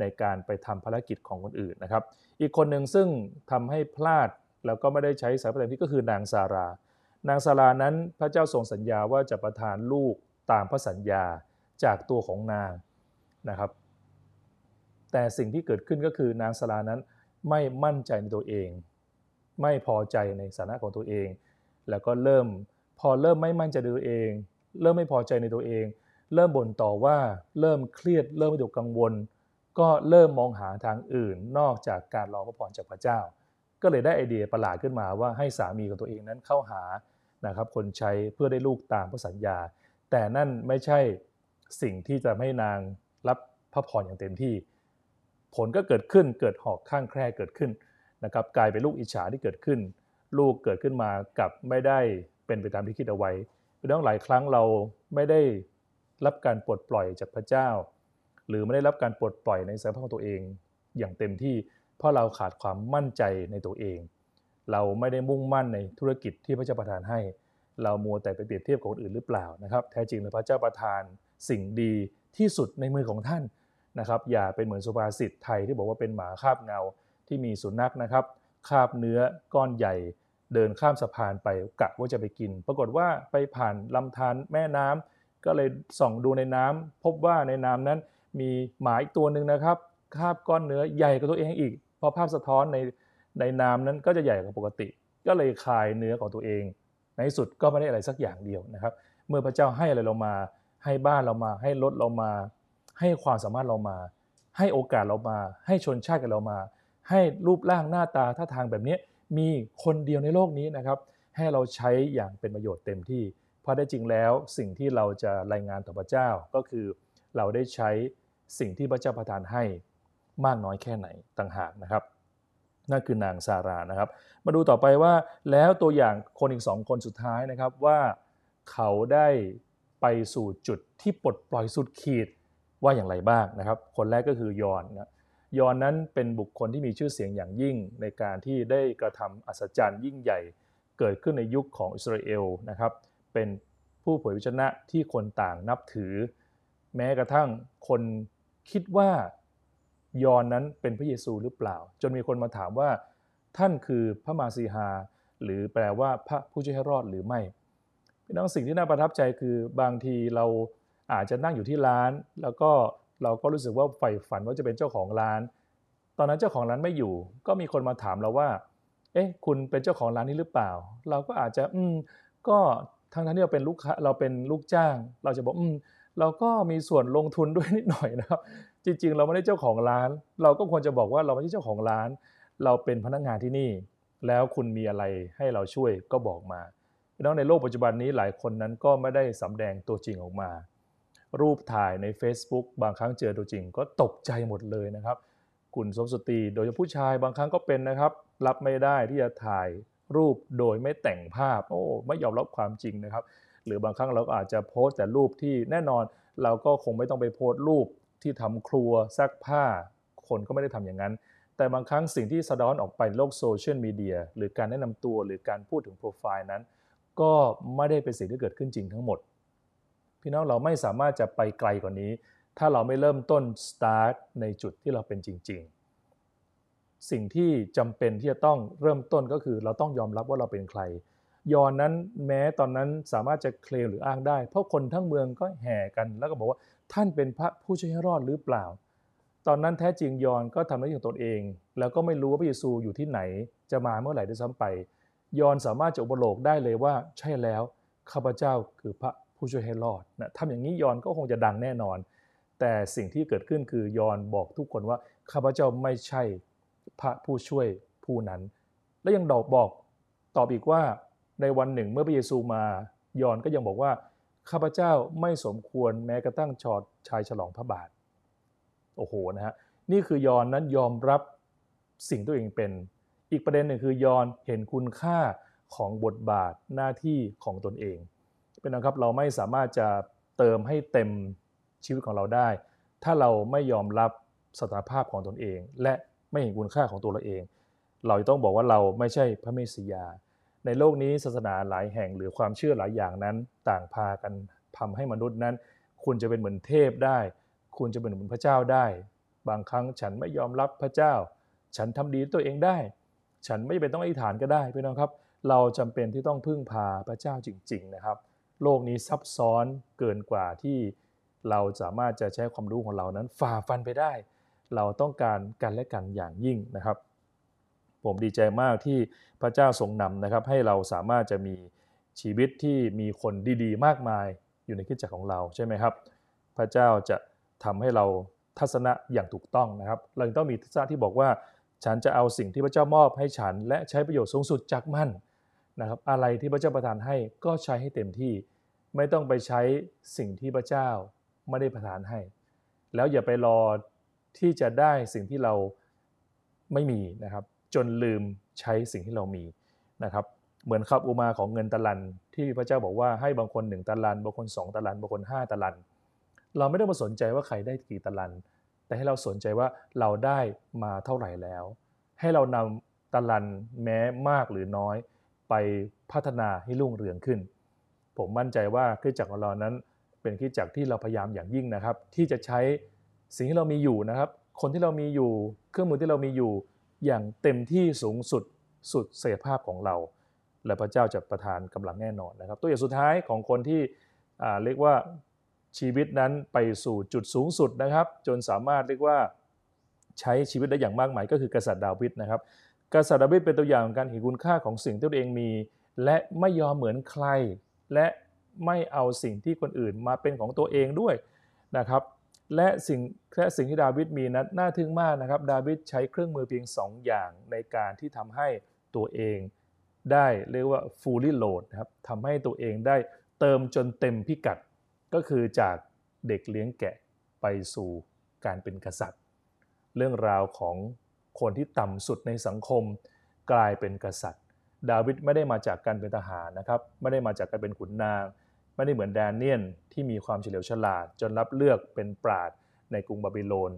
ในการไปทำภารกิจของคนอื่นนะครับ อีกคนหนึ่งซึ่งทำให้พลาด แล้วก็ไม่ได้ใช้สายประเด็นที่ก็คือนางซารา นางซารานั้นพระเจ้าทรงสัญญาว่าจะประทานลูกตามพระสัญญาจากตัวของนางนะครับ แต่สิ่งที่เกิดขึ้นก็คือนางซารานั้นไม่มั่นใจในตัวเอง ไม่พอใจในสถานะของตัวเอง แล้วก็เริ่มพอเริ่มไม่มั่นใจในตัวเอง เริ่มไม่พอใจในตัวเอง เริ่มบ่นต่อว่าเริ่มเครียด เริ่มวิตกกังวล ก็เริ่มมองหาทางอื่น นอกจากการรอพระพรจากพระเจ้า ก็เลยได้ไอเดียประหลาดขึ้นมาว่าให้สามีของตัวเองนั้นเข้าหานะครับคนใช้เพื่อได้ลูกตามพระสัญญา แต่นั่นไม่ใช่สิ่งที่จะให้นางรับพระพรอย่างเต็มที่ ผลก็เกิดขึ้นเกิดหอกข้างแคร่เกิดขึ้นนะครับกลายเป็นลูกอิจฉาที่เกิดขึ้น ลูกเกิดขึ้นมากับไม่ได้เป็นไปตามที่คิดเอาไว้เป็นเรื่องหลายครั้งเราไม่ได้รับการปลดปล่อยจากพระเจ้า หรือไม่ได้รับการปลดปล่อยในสภาพของตัวเองอย่างเต็มที่ เพราะเราขาดความมั่นใจในตัวเอง เราไม่ได้มุ่งมั่นในธุรกิจที่พระเจ้าประทานให้ เรามัวแต่ไปเปรียบเทียบกับคนอื่นหรือเปล่านะครับ แท้จริงแล้วพระเจ้าประทานสิ่งดีที่สุดในมือของท่านนะครับอย่าเป็นเหมือนสุภาษิตไทยที่บอกว่าเป็นหมาคาบเงาที่มีสุนัขนะครับคาบเนื้อก้อนใหญ่ เดินข้ามสะพานไปกะว่าจะไปกิน ปรากฏว่าไปผ่านลำธารแม่น้ำก็เลยส่องดูในน้ำพบว่าในน้ำนั้นมีหมาอีกตัวหนึ่งนะครับคาบก้อนเนื้อใหญ่กว่าตัวเองอีก เพราะภาพสะท้อนในในน้ำนั้นก็จะใหญ่กว่าปกติ ก็เลยคายเนื้อของตัวเอง ในสุดก็ไม่ได้อะไรสักอย่างเดียวนะครับ เมื่อพระเจ้าให้อะไรเรามา ให้บ้านเรามา ให้รถเรามา ให้ความสามารถเรามา ให้โอกาสเรามา ให้ชนชาติกับเรามา ให้รูปร่างหน้าตาท่าทางแบบนี้มีคนเดียวในโลกนี้นะครับ ให้เราใช้อย่างเป็นประโยชน์เต็มที่ เพราะได้จริงแล้วสิ่งที่เราจะรายงานต่อพระเจ้าก็คือเราได้ใช้สิ่งที่พระเจ้าประทานให้ มากน้อยแค่ไหนต่างหากนะครับ นั่นคือนางซารานะครับ มาดูต่อไปว่าแล้วตัวอย่างคนอีกสองคนสุดท้ายนะครับว่าเขาได้ไปสู่จุดที่ปลดปล่อยสุดขีดว่าอย่างไรบ้างนะครับ คนแรกก็คือยอนนะยอนนั้นเป็นบุคคลที่มีชื่อเสียงอย่างยิ่งในการที่ได้กระทำอัศจรรย์ยิ่งใหญ่ เกิดขึ้นในยุคของอิสราเอลนะครับ เป็นผู้เผยวิชนะที่คนต่างนับถือ แม้กระทั่งคนคิดว่า ยอนนั้นเป็นพระเยซูหรือเปล่า จนมีคนมาถามว่าท่านคือพระมาซีฮาหรือแปลว่าพระผู้ช่วยให้รอดหรือไม่พี่น้องสิ่งที่น่าประทับใจคือบางทีเราอาจจะนั่งอยู่ที่ร้าน แล้วก็เราก็รู้สึกว่าใฝ่ฝันว่าจะเป็นเจ้าของร้าน ตอนนั้นเจ้าของร้านไม่อยู่ ก็มีคนมาถามเราว่า เอ๊ะ คุณเป็นเจ้าของร้านนี้หรือเปล่า เราก็อาจจะ อืม ก็ทั้งทั้งที่เราเป็นลูกค้าเราเป็นลูกจ้าง เราจะบอก อืม เราก็มีส่วนลงทุนด้วยนิดหน่อยนะครับ จริง ๆ เราไม่ได้เจ้าของร้าน เราก็ควรจะบอกว่าเราไม่ใช่เจ้าของร้าน เราเป็นพนักงานที่นี่ แล้วคุณมีอะไรให้เราช่วยก็บอกมาพี่น้องในโลกปัจจุบันนี้หลายคนนั้นก็ไม่ได้สำแดงตัวจริงออกมา รูปถ่ายใน Facebook บางครั้งเจอตัวจริงก็ตกใจหมดเลยนะครับ คุณสมสตรีโดยเฉพาะผู้ชายบางครั้งก็เป็นนะครับ รับไม่ได้ที่จะถ่ายรูปโดยไม่แต่งภาพ โอ้ไม่ยอมรับความจริงนะครับ หรือบางครั้งเราก็อาจจะโพสต์แต่รูปที่แน่นอนเราก็คงไม่ต้องไปโพสต์รูปที่ทำครัวซักผ้า คนก็ไม่ได้ทำอย่างนั้น แต่บางครั้งสิ่งที่สะท้อนออกไปในโลกโซเชียลมีเดียหรือการแนะนำตัวหรือการพูดถึงโปรไฟล์นั้น ก็ไม่ได้เป็นสิ่งที่เกิดขึ้นจริงทั้งหมด พี่น้องเราไม่สามารถจะไปไกลกว่านี้ ถ้าเราไม่เริ่มต้น start ในจุดที่เราเป็นจริง ๆ สิ่งที่จำเป็นที่จะต้องเริ่มต้นก็คือเราต้องยอมรับว่าเราเป็นใคร ยอนนั้นแม้ตอนนั้นสามารถจะเคลมหรืออ้างได้ เพราะคนทั้งเมืองก็แห่กัน แล้วก็บอกว่าท่านเป็นพระผู้ช่วยให้รอดหรือเปล่า ตอนนั้นแท้จริงยอนก็ทำหน้าที่ของตนเอง แล้วก็ไม่รู้ว่าพระเยซูอยู่ที่ไหนจะมาเมื่อไหร่ด้วยซ้ำไป ยอนสามารถจะอุปโลกได้เลยว่า ใช่แล้วข้าพเจ้าคือพระผู้ช่วยให้รอดนะทำอย่างนี้ยอนก็คงจะดังแน่นอน แต่สิ่งที่เกิดขึ้นคือยอนบอกทุกคนว่าข้าพเจ้าไม่ใช่พระผู้ช่วยผู้นั้น และยังดอกบอกตอบอีกว่า ในวันหนึ่งเมื่อพระเยซูมายอนก็ยังบอกว่าข้าพเจ้าไม่สมควรแม้กระทั่งชอดชายฉลองพระบาท โอ้โหนะฮะนี่คือยอนนั้นยอมรับสิ่งตัวเองเป็น อีกประเด็นหนึ่งคือยอนเห็นคุณค่าของบทบาทหน้าที่ของตนเอง เป็นนะครับเราไม่สามารถจะเติมให้เต็มชีวิตของเราได้ ถ้าเราไม่ยอมรับสถานภาพของตนเอง และไม่เห็นคุณค่าของตัวเราเอง เราต้องบอกว่าเราไม่ใช่พระเมสสิยา ในโลกนี้ศาสนาหลายแห่งหรือความเชื่อหลายอย่างนั้น ต่างพากันทำให้มนุษย์นั้น คุณจะเป็นเหมือนเทพได้ คุณจะเป็นเหมือนพระเจ้าได้ บางครั้งฉันไม่ยอมรับพระเจ้า ฉันทำดีตัวเองได้ ฉันไม่จำเป็นต้องอธิษฐานก็ได้พี่น้องครับ เราจำเป็นที่ต้องพึ่งพาพระเจ้าจริง ๆ นะครับ โลกนี้ซับซ้อนเกินกว่าที่เราสามารถจะใช้ความรู้ของเรานั้นฝ่าฟันไปได้ เราต้องการกันและกันอย่างยิ่งนะครับ ผมดีใจมากที่พระเจ้าทรงนำนะครับ ให้เราสามารถจะมีชีวิตที่มีคนดีๆ มากมายอยู่ในคริสตจักรของเราใช่ไหมครับ พระเจ้าจะทำให้เราทัศนะอย่างถูกต้องนะครับ เราต้องมีทัศนะที่บอกว่า ฉันจะเอาสิ่งที่พระเจ้ามอบให้ฉัน และใช้ประโยชน์สูงสุดจากมันนะครับอะไรที่พระเจ้าประทานให้ก็ใช้ให้เต็มที่ ไม่ต้องไปใช้สิ่งที่พระเจ้าไม่ได้ประทานให้ แล้วอย่าไปรอที่จะได้สิ่งที่เราไม่มีนะครับ จนลืมใช้สิ่งที่เรามีนะครับเหมือนครับอุมาของเงินตะลันที่พระเจ้าบอกว่าให้บางคน 1ตะลันบางคน 2ตะลันบางคน 5ตะลัน เราไม่ต้องมาสนใจว่าใครได้กี่ตะลัน แต่ให้เราสนใจว่าเราได้มาเท่าไหร่แล้ว ให้เรานำตะลันแม้มากหรือน้อย ไปพัฒนาให้รุ่งเรืองขึ้น ผมมั่นใจว่าคริสตจักรของเรานั้น เป็นคริสตจักรที่เราพยายามอย่างยิ่งนะครับ ที่จะใช้สิ่งที่เรามีอยู่นะครับ คนที่เรามีอยู่ เครื่องมือที่เรามีอยู่ อย่างเต็มที่สูงสุดสุดศักยภาพของเรา และพระเจ้าจะประทานกำลังแน่นอนนะครับ ตัวอย่างสุดท้ายของคนที่เรียกว่าชีวิตนั้นไปสู่จุดสูงสุดนะครับ จนสามารถเรียกว่าใช้ชีวิตได้อย่างมากมายก็คือกษัตริย์ดาวิดนะครับ กษัตริย์ดาวิดเป็นตัวอย่างของการเห็นคุณค่าของสิ่งที่ตัวเองมี และไม่ยอมเหมือนใคร และไม่เอาสิ่งที่คนอื่นมาเป็นของตัวเองด้วยนะครับ และสิ่งและสิ่งที่ดาวิดมีนั้นน่าทึ่งมากนะครับ ดาวิดใช้เครื่องมือเพียง 2 อย่างในการที่ทำให้ตัวเองได้เรียกว่า fully load นะครับทำให้ตัวเองได้เติมจนเต็มพิกัด ก็คือจากเด็กเลี้ยงแกะไปสู่การเป็นกษัตริย์ เรื่องราวของคนที่ต่ำสุดในสังคมกลายเป็นกษัตริย์ ดาวิดไม่ได้มาจากการเป็นทหารนะครับ ไม่ได้มาจากการเป็นขุนนาง ไม่ได้เหมือนแดเนียลที่มีความเฉลียวฉลาด จนรับเลือกเป็นปราดในกรุงบาบิโลน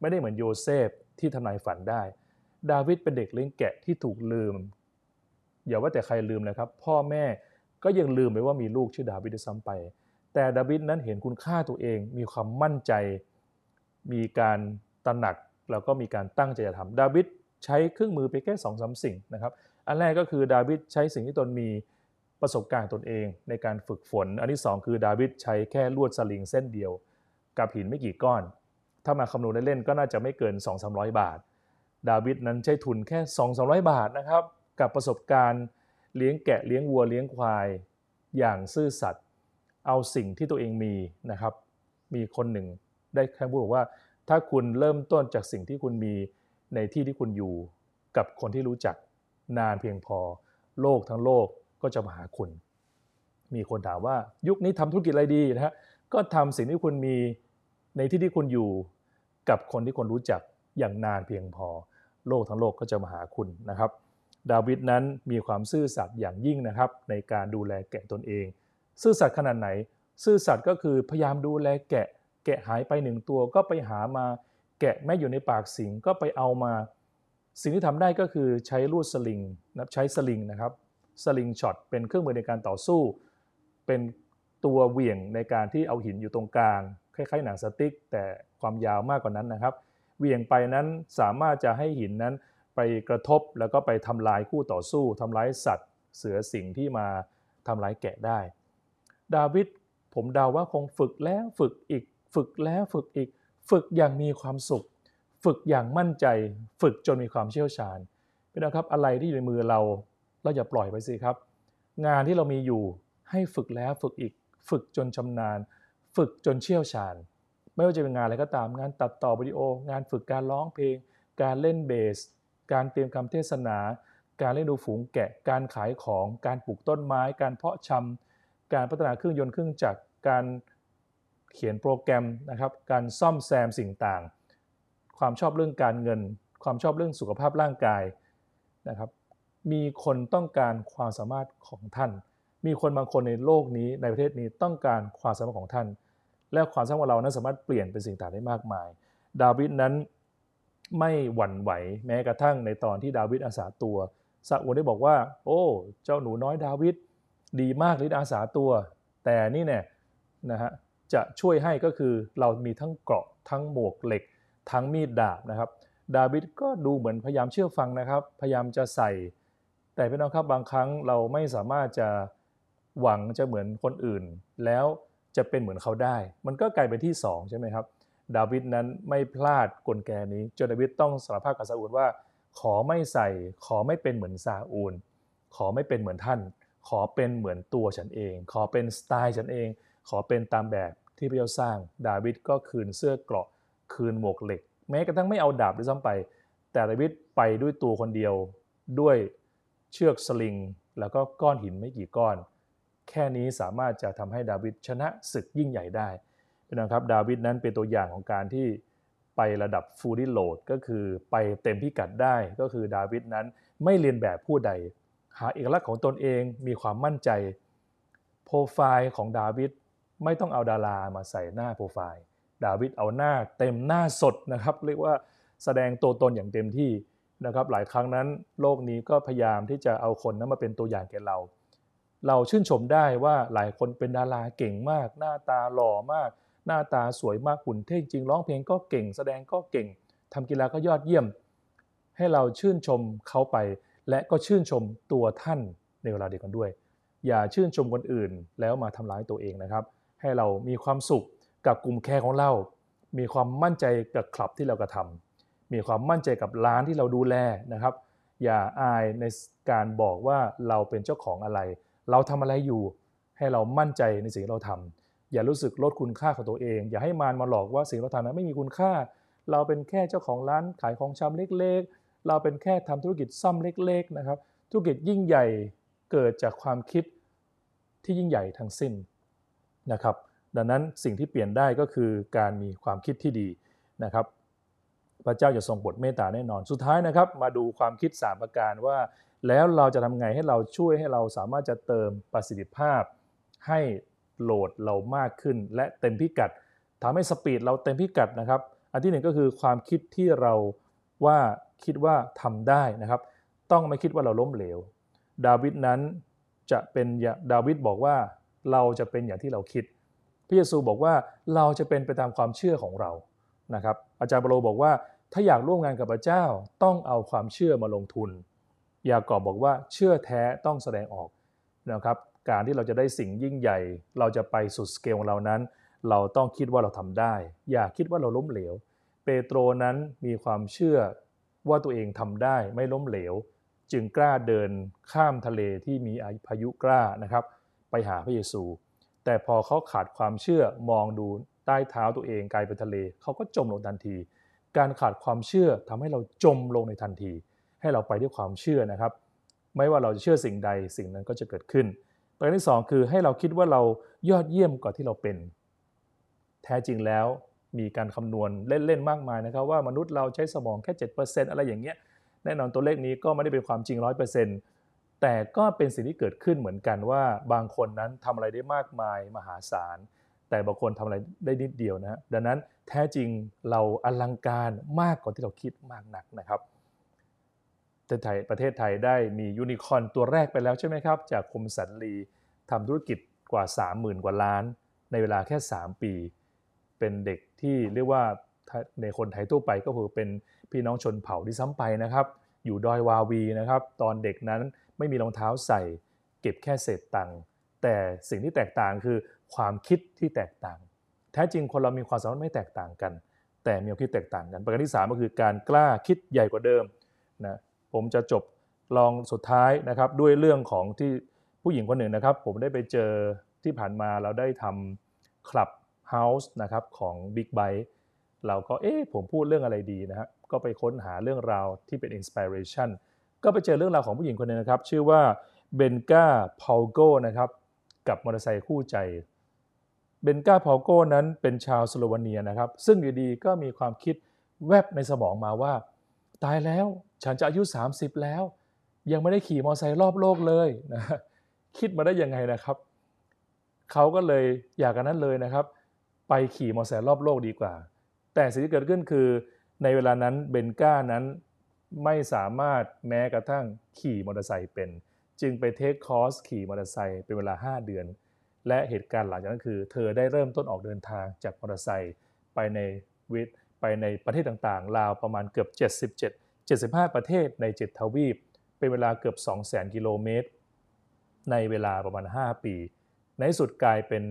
ไม่ได้เหมือนโยเซฟที่ทำนายฝันได้ ดาวิดเป็นเด็กเลี้ยงแกะที่ถูกลืม อย่าว่าแต่ใครลืมเลยครับ พ่อแม่ก็ยังลืมไปว่ามีลูกชื่อดาวิดซ้ำไป แต่ดาวิดนั้นเห็นคุณค่าตัวเอง มีความมั่นใจ มีการตระหนักแล้วก็มีการตั้งใจจะทำดาวิดใช้เครื่องมือไปแค่สองสาสิ่งนะครับ อันแรกก็คือดาวิดใช้สิ่งที่ตนมี ประสบการณ์ตนเองในการฝึกฝน อันที่ 2 คือดาวิดใช้แค่ลวดสลิงเส้นเดียว กับหินไม่กี่ก้อน ถ้ามาคำนวณเล่นๆก็น่าจะไม่เกิน 2-300 บาท ดาวิดนั้นใช้ทุนแค่ 2-300 บาทนะครับ กับประสบการณ์เลี้ยงแกะเลี้ยงวัวเลี้ยงควาย อย่างซื่อสัตย์เอาสิ่งที่ตัวเองมีนะครับ มีคนหนึ่งได้แค่พูดบอกว่า ถ้าคุณเริ่มต้นจากสิ่งที่คุณมีในที่ที่คุณอยู่ กับคนที่รู้จักนานเพียงพอ โลกทั้งโลก ก็จะมาหาคุณ มีคนถามว่ายุคนี้ทำธุรกิจอะไรดีนะฮะก็ทำสิ่งที่คุณมีในที่ที่คุณอยู่กับคนที่คนรู้จักอย่างนานเพียงพอ โลกทั้งโลกก็จะมาหาคุณนะครับ ดาวิดนั้นมีความซื่อสัตย์อย่างยิ่งนะครับ ในการดูแลแกะตนเอง ซื่อสัตย์ขนาดไหน ซื่อสัตย์ก็คือพยายามดูแลแกะ แกะหายไปหนึ่งตัวก็ไปหามา แกะแม่อยู่ในปากสิงก็ไปเอามา สิ่งที่ทำได้ก็คือใช้ลูดสลิงนะใช้สลิงนะครับ สลิงช็อตเป็นเครื่องมือในการต่อสู้ เป็นตัวเหวี่ยงในการที่เอาหินอยู่ตรงกลาง คล้ายๆ หนังสติ๊ก แต่ความยาวมากกว่านั้นนะครับเหวี่ยงไปนั้นสามารถจะให้หินนั้นไปกระทบแล้วก็ไปทำลายคู่ต่อสู้ทำร้ายสัตว์ เสือสิงที่มาทำร้ายแกะได้ ดาวิดผมเดาว่าคงฝึกแล้วฝึกอีก ฝึกแล้วฝึกอีก ฝึกอย่างมีความสุข ฝึกอย่างมั่นใจ ฝึกจนมีความเชี่ยวชาญพี่น้องครับอะไรที่อยู่ในมือเรา เราอย่าปล่อยไปสิครับ งานที่เรามีอยู่ให้ฝึกแล้วฝึกอีก ฝึกจนชำนาญ ฝึกจนเชี่ยวชาญ ไม่ว่าจะเป็นงานอะไรก็ตามงานตัดต่อวิดีโอ งานฝึกการร้องเพลง การเล่นเบส การเตรียมคำเทศนา การเล่นดูฝูงแกะ การขายของ การปลูกต้นไม้ การเพาะชำการพัฒนาเครื่องยนต์เครื่องจักรการเขียนโปรแกรมนะครับ การซ่อมแซมสิ่งต่าง ความชอบเรื่องการเงิน ความชอบเรื่องสุขภาพร่างกายนะครับ มีคนต้องการความสามารถของท่าน มีคนบางคนในโลกนี้ในประเทศนี้ต้องการความสามารถของท่าน และความสามารถของเรานั้นสามารถเปลี่ยนเป็นสิ่งต่างได้มากมาย ดาวิดนั้นไม่หวั่นไหวแม้กระทั่งในตอนที่ดาวิดอาสาตัวซาอูลได้บอกว่า โอ้ เจ้าหนูน้อยดาวิดดีมากฤทธิ์อาสาตัว แต่นี่เนี่ยนะฮะจะช่วยให้ก็คือเรามีทั้งเกราะทั้งหมวกเหล็ก ทั้งมีดดาบนะครับ ดาวิดก็ดูเหมือนพยายามเชื่อฟังนะครับ พยายามจะใส่ แต่พี่น้องครับบางครั้งเราไม่สามารถจะหวังจะเหมือนคนอื่น แล้วจะเป็นเหมือนเขาได้ มันก็กลายเป็นที่2ใช่ไหมครับ ดาวิดนั้นไม่พลาดกลแกนี้จนดาวิดต้องสารภาพกับซาอูลว่า ขอไม่ใส่ขอไม่เป็นเหมือนซาอูล ขอไม่เป็นเหมือนท่าน ขอเป็นเหมือนตัวฉันเอง ขอเป็นสไตล์ฉันเอง ขอเป็นตามแบบที่พระเจ้าสร้าง ดาวิดก็คืนเสื้อเกราะคืนหมวกเหล็ก แม้กระทั่งไม่เอาดาบด้วยซ้ำไป แต่ดาวิดไปด้วยตัวคนเดียวด้วย เชือกสลิง แล้วก็ก้อนหินไม่กี่ก้อน แค่นี้สามารถจะทำให้ดาวิดชนะศึกยิ่งใหญ่ได้นะครับดาวิดนั้นเป็นตัวอย่างของการที่ไประดับฟูล l ี l โหลดก็คือไปเต็มพิกัดได้ก็คือดาวิดนั้นไม่เรียนแบบผู้ใด หาเอกลักษณ์ของตนเองมีความมั่นใจ โปรไฟล์ของดาวิดไม่ต้องเอาดารามาใส่หน้าโปรไฟล์ ดาวิดเอาหน้าเต็มหน้าสดนะครับ เรียกว่าแสดงตัวตนอย่างเต็มที่ นะครับหลายครั้งนั้นโลกนี้ก็พยายามที่จะเอาคนนั้นมาเป็นตัวอย่างแก่เรา เราชื่นชมได้ว่าหลายคนเป็นดาราเก่งมาก หน้าตาหล่อมาก หน้าตาสวยมากหุ่นเท่จริงร้องเพลงก็เก่ง แสดงก็เก่งทำกีฬาก็ยอดเยี่ยม ให้เราชื่นชมเขาไป และก็ชื่นชมตัวท่านในเวลาเดียวกันด้วย อย่าชื่นชมคนอื่นแล้วมาทำร้ายตัวเองนะครับ ให้เรามีความสุขกับกลุ่มแคร์ของเรา มีความมั่นใจกับคลับที่เรากระทำ มีความมั่นใจกับร้านที่เราดูแลนะครับ อย่าอายในการบอกว่าเราเป็นเจ้าของอะไร เราทำอะไรอยู่ ให้เรามั่นใจในสิ่งที่เราทำอย่ารู้สึกลดคุณค่าของตัวเอง อย่าให้มารมาหลอกว่าสิ่งเราทำนั้นไม่มีคุณค่า เราเป็นแค่เจ้าของร้านขายของชำเล็กๆ เราเป็นแค่ทำธุรกิจซ่อมเล็กๆนะครับ ธุรกิจยิ่งใหญ่เกิดจากความคิดที่ยิ่งใหญ่ทั้งสิ้นนะครับ ดังนั้นสิ่งที่เปลี่ยนได้ก็คือการมีความคิดที่ดีนะครับ พระเจ้าจะทรงโปรดเมตตาแน่นอน สุดท้ายนะครับ มาดูความคิด 3 ประการว่า แล้วเราจะทำไงให้เราช่วยให้เราสามารถจะเติมประสิทธิภาพ ให้โหลดเรามากขึ้น และเต็มพิกัดทำให้สปีดเราเต็มพิกัดนะครับ อันที่หนึ่งก็คือความคิดที่เราว่าคิดว่าทำได้นะครับ ต้องไม่คิดว่าเราล้มเหลว ดาวิดนั้นจะเป็นดาวิดบอกว่าเราจะเป็นอย่างที่เราคิดพระเยซูบอกว่าเราจะเป็นไปตามความเชื่อของเรานะครับ อาจารย์เปโลบอกว่า ถ้าอยากร่วมงานกับพระเจ้าต้องเอาความเชื่อมาลงทุน ยากอบบอกว่าเชื่อแท้ต้องแสดงออกนะครับการที่เราจะได้สิ่งยิ่งใหญ่ เราจะไปสุดสเกลของเรานั้น เราต้องคิดว่าเราทำได้ อย่าคิดว่าเราล้มเหลว เปโตรนั้นมีความเชื่อว่าตัวเองทำได้ไม่ล้มเหลว จึงกล้าเดินข้ามทะเลที่มีพายุกล้านะครับ ไปหาพระเยซู แต่พอเขาขาดความเชื่อมองดูใต้เท้าตัวเองกลายเป็นทะเล เขาก็จมลงทันที การขาดความเชื่อทำให้เราจมลงในทันที ให้เราไปด้วยความเชื่อนะครับ ไม่ว่าเราจะเชื่อสิ่งใดสิ่งนั้นก็จะเกิดขึ้น ประการที่ 2 คือให้เราคิดว่าเรายอดเยี่ยมกว่าที่เราเป็น แท้จริงแล้วมีการคำนวณเล่น ๆ มากมายนะครับ ว่ามนุษย์เราใช้สมองแค่ 7%อะไรอย่างเงี้ยแน่นอนตัวเลขนี้ก็ไม่ได้เป็นความจริง 100%แต่ก็เป็นสิ่งที่เกิดขึ้นเหมือนกันว่าบางคนนั้นทำอะไรได้มากมายมหาศาล แต่บางคนทำอะไรได้นิดเดียวนะดังนั้นแท้จริงเราอลังการมากกว่าที่เราคิดมากหนักนะครับประเทศไทยประเทศไทยได้มียูนิคอนตัวแรกไปแล้วใช่ไหมครับ จากคมสันลีทำธุรกิจกว่า 30,000 กว่าล้าน ในเวลาแค่ 3 ปี เป็นเด็กที่เรียกว่าในคนไทยทั่วไปก็คือเป็นพี่น้องชนเผ่าที่ซ้ำไปนะครับ อยู่ดอยวาวีนะครับ ตอนเด็กนั้นไม่มีรองเท้าใส่ เก็บแค่เศษตังค์ แต่สิ่งที่แตกต่างคือความคิดที่แตกต่าง แท้จริงคนเรามีความสามารถไม่แตกต่างกัน แต่มีความคิดแตกต่างกัน ประการที่ 3 ก็คือการกล้าคิดใหญ่กว่าเดิมนะผมจะจบลองสุดท้ายนะครับด้วยเรื่องของที่ผู้หญิงคนหนึ่งนะครับ ผมได้ไปเจอที่ผ่านมาเราได้ทำคลับเฮาส์นะครับของ Big b บ t e เราก็เอ๊ะผมพูดเรื่องอะไรดีนะครับก็ไปค้นหาเรื่องราวที่เป็นอินสปิเรชันก็ไปเจอเรื่องราวของผู้หญิงคนหนึ่งนะครับ ชื่อว่าเบนกาพาวโกนะครับ กับมอเตอร์ไซค์คู่ใจ เบนกาพาโก้นั้นเป็นชาวสโลวาเนียนะครับ ซึ่งอยู่ดีก็มีความคิดแวบในสมองมาว่า ตายแล้วฉันจะอายุ 30 แล้ว ยังไม่ได้ขี่มอเตอร์ไซค์รอบโลกเลยนะคิดมาได้ยังไงนะครับเขาก็เลยอยากกันนั้นเลยนะครับ ไปขี่มอเตอร์ไซค์รอบโลกดีกว่า แต่สิ่งที่เกิดขึ้นคือในเวลานั้นเบนก้านั้นไม่สามารถแม้กระทั่งขี่มอเตอร์ไซค์เป็น จึงไปเทคคอร์สขี่มอเตอร์ไซค์เป็นเวลา 5 เดือน และเหตุการณ์หลังจากนั้นคือ เธอได้เริ่มต้นออกเดินทางจากมอเตอร์ไซค์ไปในวิทไปในประเทศต่างๆ ราวประมาณเกือบ 77 75 ประเทศใน 7 ทวีป เป็นเวลาเกือบ 200,000 กิโลเมตร ในเวลาประมาณ 5 ปี ในสุดกลายเป็น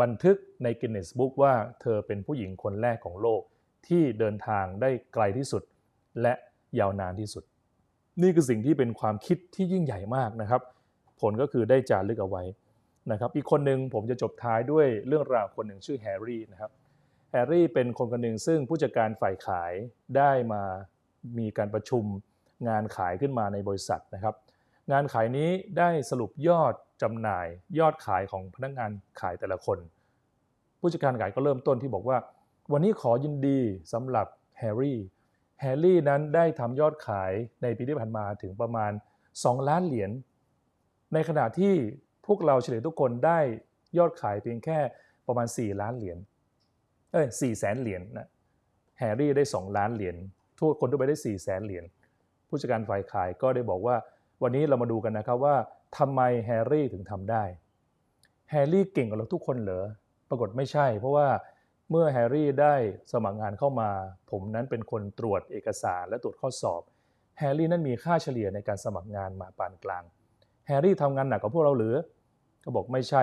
บันทึกในกินเนสบุ๊กว่าเธอเป็นผู้หญิงคนแรกของโลกที่เดินทางได้ไกลที่สุด และยาวนานที่สุด นี่คือสิ่งที่เป็นความคิดที่ยิ่งใหญ่มากนะครับ ผลก็คือได้จารึกเอาไว้นะครับอีกคนหนึ่งผมจะจบท้ายด้วยเรื่องราวคนหนึ่งชื่อแฮร์รี่นะครับแฮร์รี่เป็นคนคนหนึ่งซึ่งผู้จัดการฝ่ายขายได้มามีการประชุมงานขายขึ้นมาในบริษัทนะครับ งานขายนี้ได้สรุปยอดจำหน่ายยอดขายของพนักงานขายแต่ละคน ผู้จัดการขายก็เริ่มต้นที่บอกว่า วันนี้ขอยินดีสำหรับแฮร์รี่ แฮร์รี่นั้นได้ทำยอดขายในปีที่ผ่านมาถึงประมาณ 2 ล้านเหรียญ ในขณะที่พวกเราเฉลี่ยทุกคนได้ยอดขายเพียงแค่ประมาณ 4 ล้านเหรียญ เอ้ยสี่แสนเหรียญนะ แฮร์รี่ได้ 2 ล้านเหรียญทุกคนทั่วไปได้ 4 แสนเหรียญ ผู้จัดการฝ่ายขายก็ได้บอกว่า วันนี้เรามาดูกันนะครับว่าทำไมแฮร์รี่ถึงทำได้ แฮร์รี่เก่งกว่าเราทุกคนเหรอ ปรากฏไม่ใช่ เพราะว่า เมื่อแฮร์รี่ได้สมัครงานเข้ามา ผมนั้นเป็นคนตรวจเอกสารและตรวจข้อสอบ แฮร์รี่นั้นมีค่าเฉลี่ยในการสมัครงานมาปานกลาง แฮร์รี่ทำงานหนักกว่าพวกเราหรือ ก็บอกไม่ใช่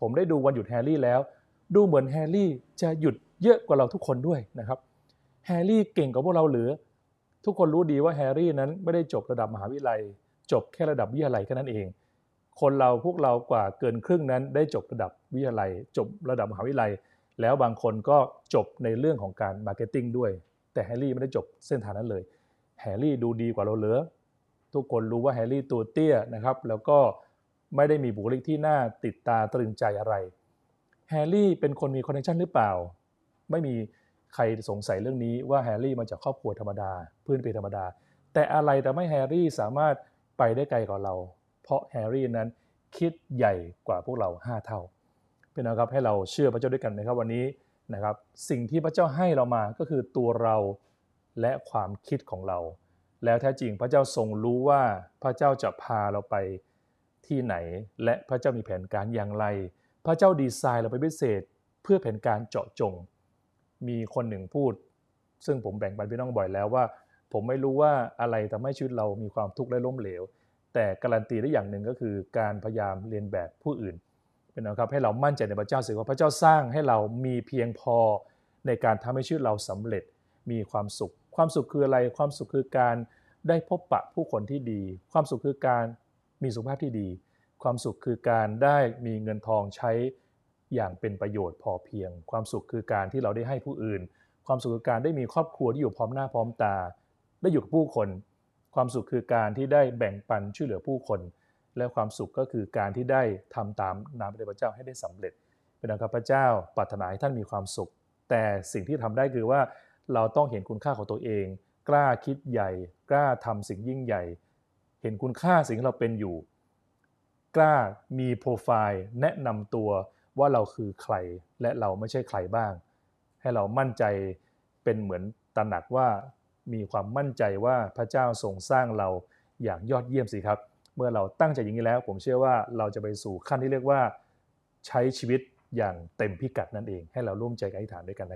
ผมได้ดูวันหยุดแฮร์รี่แล้ว ดูเหมือนแฮร์รี่จะหยุดเยอะกว่าเราทุกคนด้วยนะครับ แฮร์รี่เก่งกว่าพวกเราหรือ ทุกคนรู้ดีว่าแฮร์รี่นั้นไม่ได้จบระดับมหาวิทยาลัย จบแค่ระดับวิทยาลัยแค่นั้นเอง คนเราพวกเรากว่าเกินครึ่งนั้นได้จบระดับวิทยาลัย จบระดับมหาวิทยาลัย แล้วบางคนก็จบในเรื่องของการ marketing ด้วย แต่แฮร์รี่ไม่ได้จบเส้นทางนั้นเลย แฮร์รี่ดูดีกว่าเราหรือ ทุกคนรู้ว่าแฮร์รี่ตัวเตี้ยนะครับ แล้วก็ไม่ได้มีบุคลิกที่น่าติดตาตรึงใจอะไร แฮร์รี่เป็นคนมี connection หรือเปล่า ไม่มีใครสงสัยเรื่องนี้ว่าแฮร์รี่มาจากครอบครัวธรรมดาพื้นเพธรรมดา แต่อะไรทำให้แฮร์รี่สามารถไปได้ไกลกว่าเรา เพราะแฮร์รี่นั้นคิดใหญ่กว่าพวกเรา 5 เท่า พี่น้องครับให้เราเชื่อพระเจ้าด้วยกันนะครับวันนี้นะครับ สิ่งที่พระเจ้าให้เรามาก็คือตัวเราและความคิดของเรา แล้วแท้จริงพระเจ้าทรงรู้ว่าพระเจ้าจะพาเราไปที่ไหน และพระเจ้ามีแผนการอย่างไร พระเจ้าดีไซน์เราไปพิเศษ เพื่อแผนการเจาะจง มีคนหนึ่งพูด ซึ่งผมแบ่งปันพี่น้องบ่อยแล้วว่า ผมไม่รู้ว่าอะไรทำให้ชีวิตเรามีความทุกข์และล้มเหลว แต่การันตีได้อย่างหนึ่งก็คือการพยายามเรียนแบบผู้อื่น เป็นนะครับให้เรามั่นใจในพระเจ้าสิว่าพระเจ้าสร้างให้เรามีเพียงพอในการทำให้ชีวิตเราสำเร็จมีความสุข ความสุขคืออะไร ความสุขคือการได้พบปะผู้คนที่ดี ความสุขคือการมีสุขภาพที่ดี ความสุขคือการได้มีเงินทองใช้อย่างเป็นประโยชน์พอเพียง ความสุขคือการที่เราได้ให้ผู้อื่น ความสุขคือการได้มีครอบครัวที่อยู่พร้อมหน้าพร้อมตา ได้อยู่กับผู้คน ความสุขคือการที่ได้แบ่งปันช่วยเหลือผู้คน และความสุขก็คือการที่ได้ทำตามน้ำพระเจ้าให้ได้สำเร็จเป็นดังข้าพเจ้าปรารถนาให้ท่านมีความสุข แต่สิ่งที่ทำได้คือว่าเราต้องเห็นคุณค่าของตัวเอง กล้าคิดใหญ่ กล้าทำสิ่งยิ่งใหญ่ เห็นคุณค่าสิ่งที่เราเป็นอยู่ กล้ามีโปรไฟล์แนะนำตัวว่าเราคือใครและเราไม่ใช่ใครบ้าง ให้เรามั่นใจเป็นเหมือนตระหนักว่ามีความมั่นใจว่าพระเจ้าทรงสร้างเราอย่างยอดเยี่ยมสิครับ เมื่อเราตั้งใจอย่างนี้แล้ว ผมเชื่อว่าเราจะไปสู่ขั้นที่เรียกว่าใช้ชีวิตอย่างเต็มพิกัดนั่นเอง ให้เราร่วมใจกันอธิษฐานด้วยกันนะ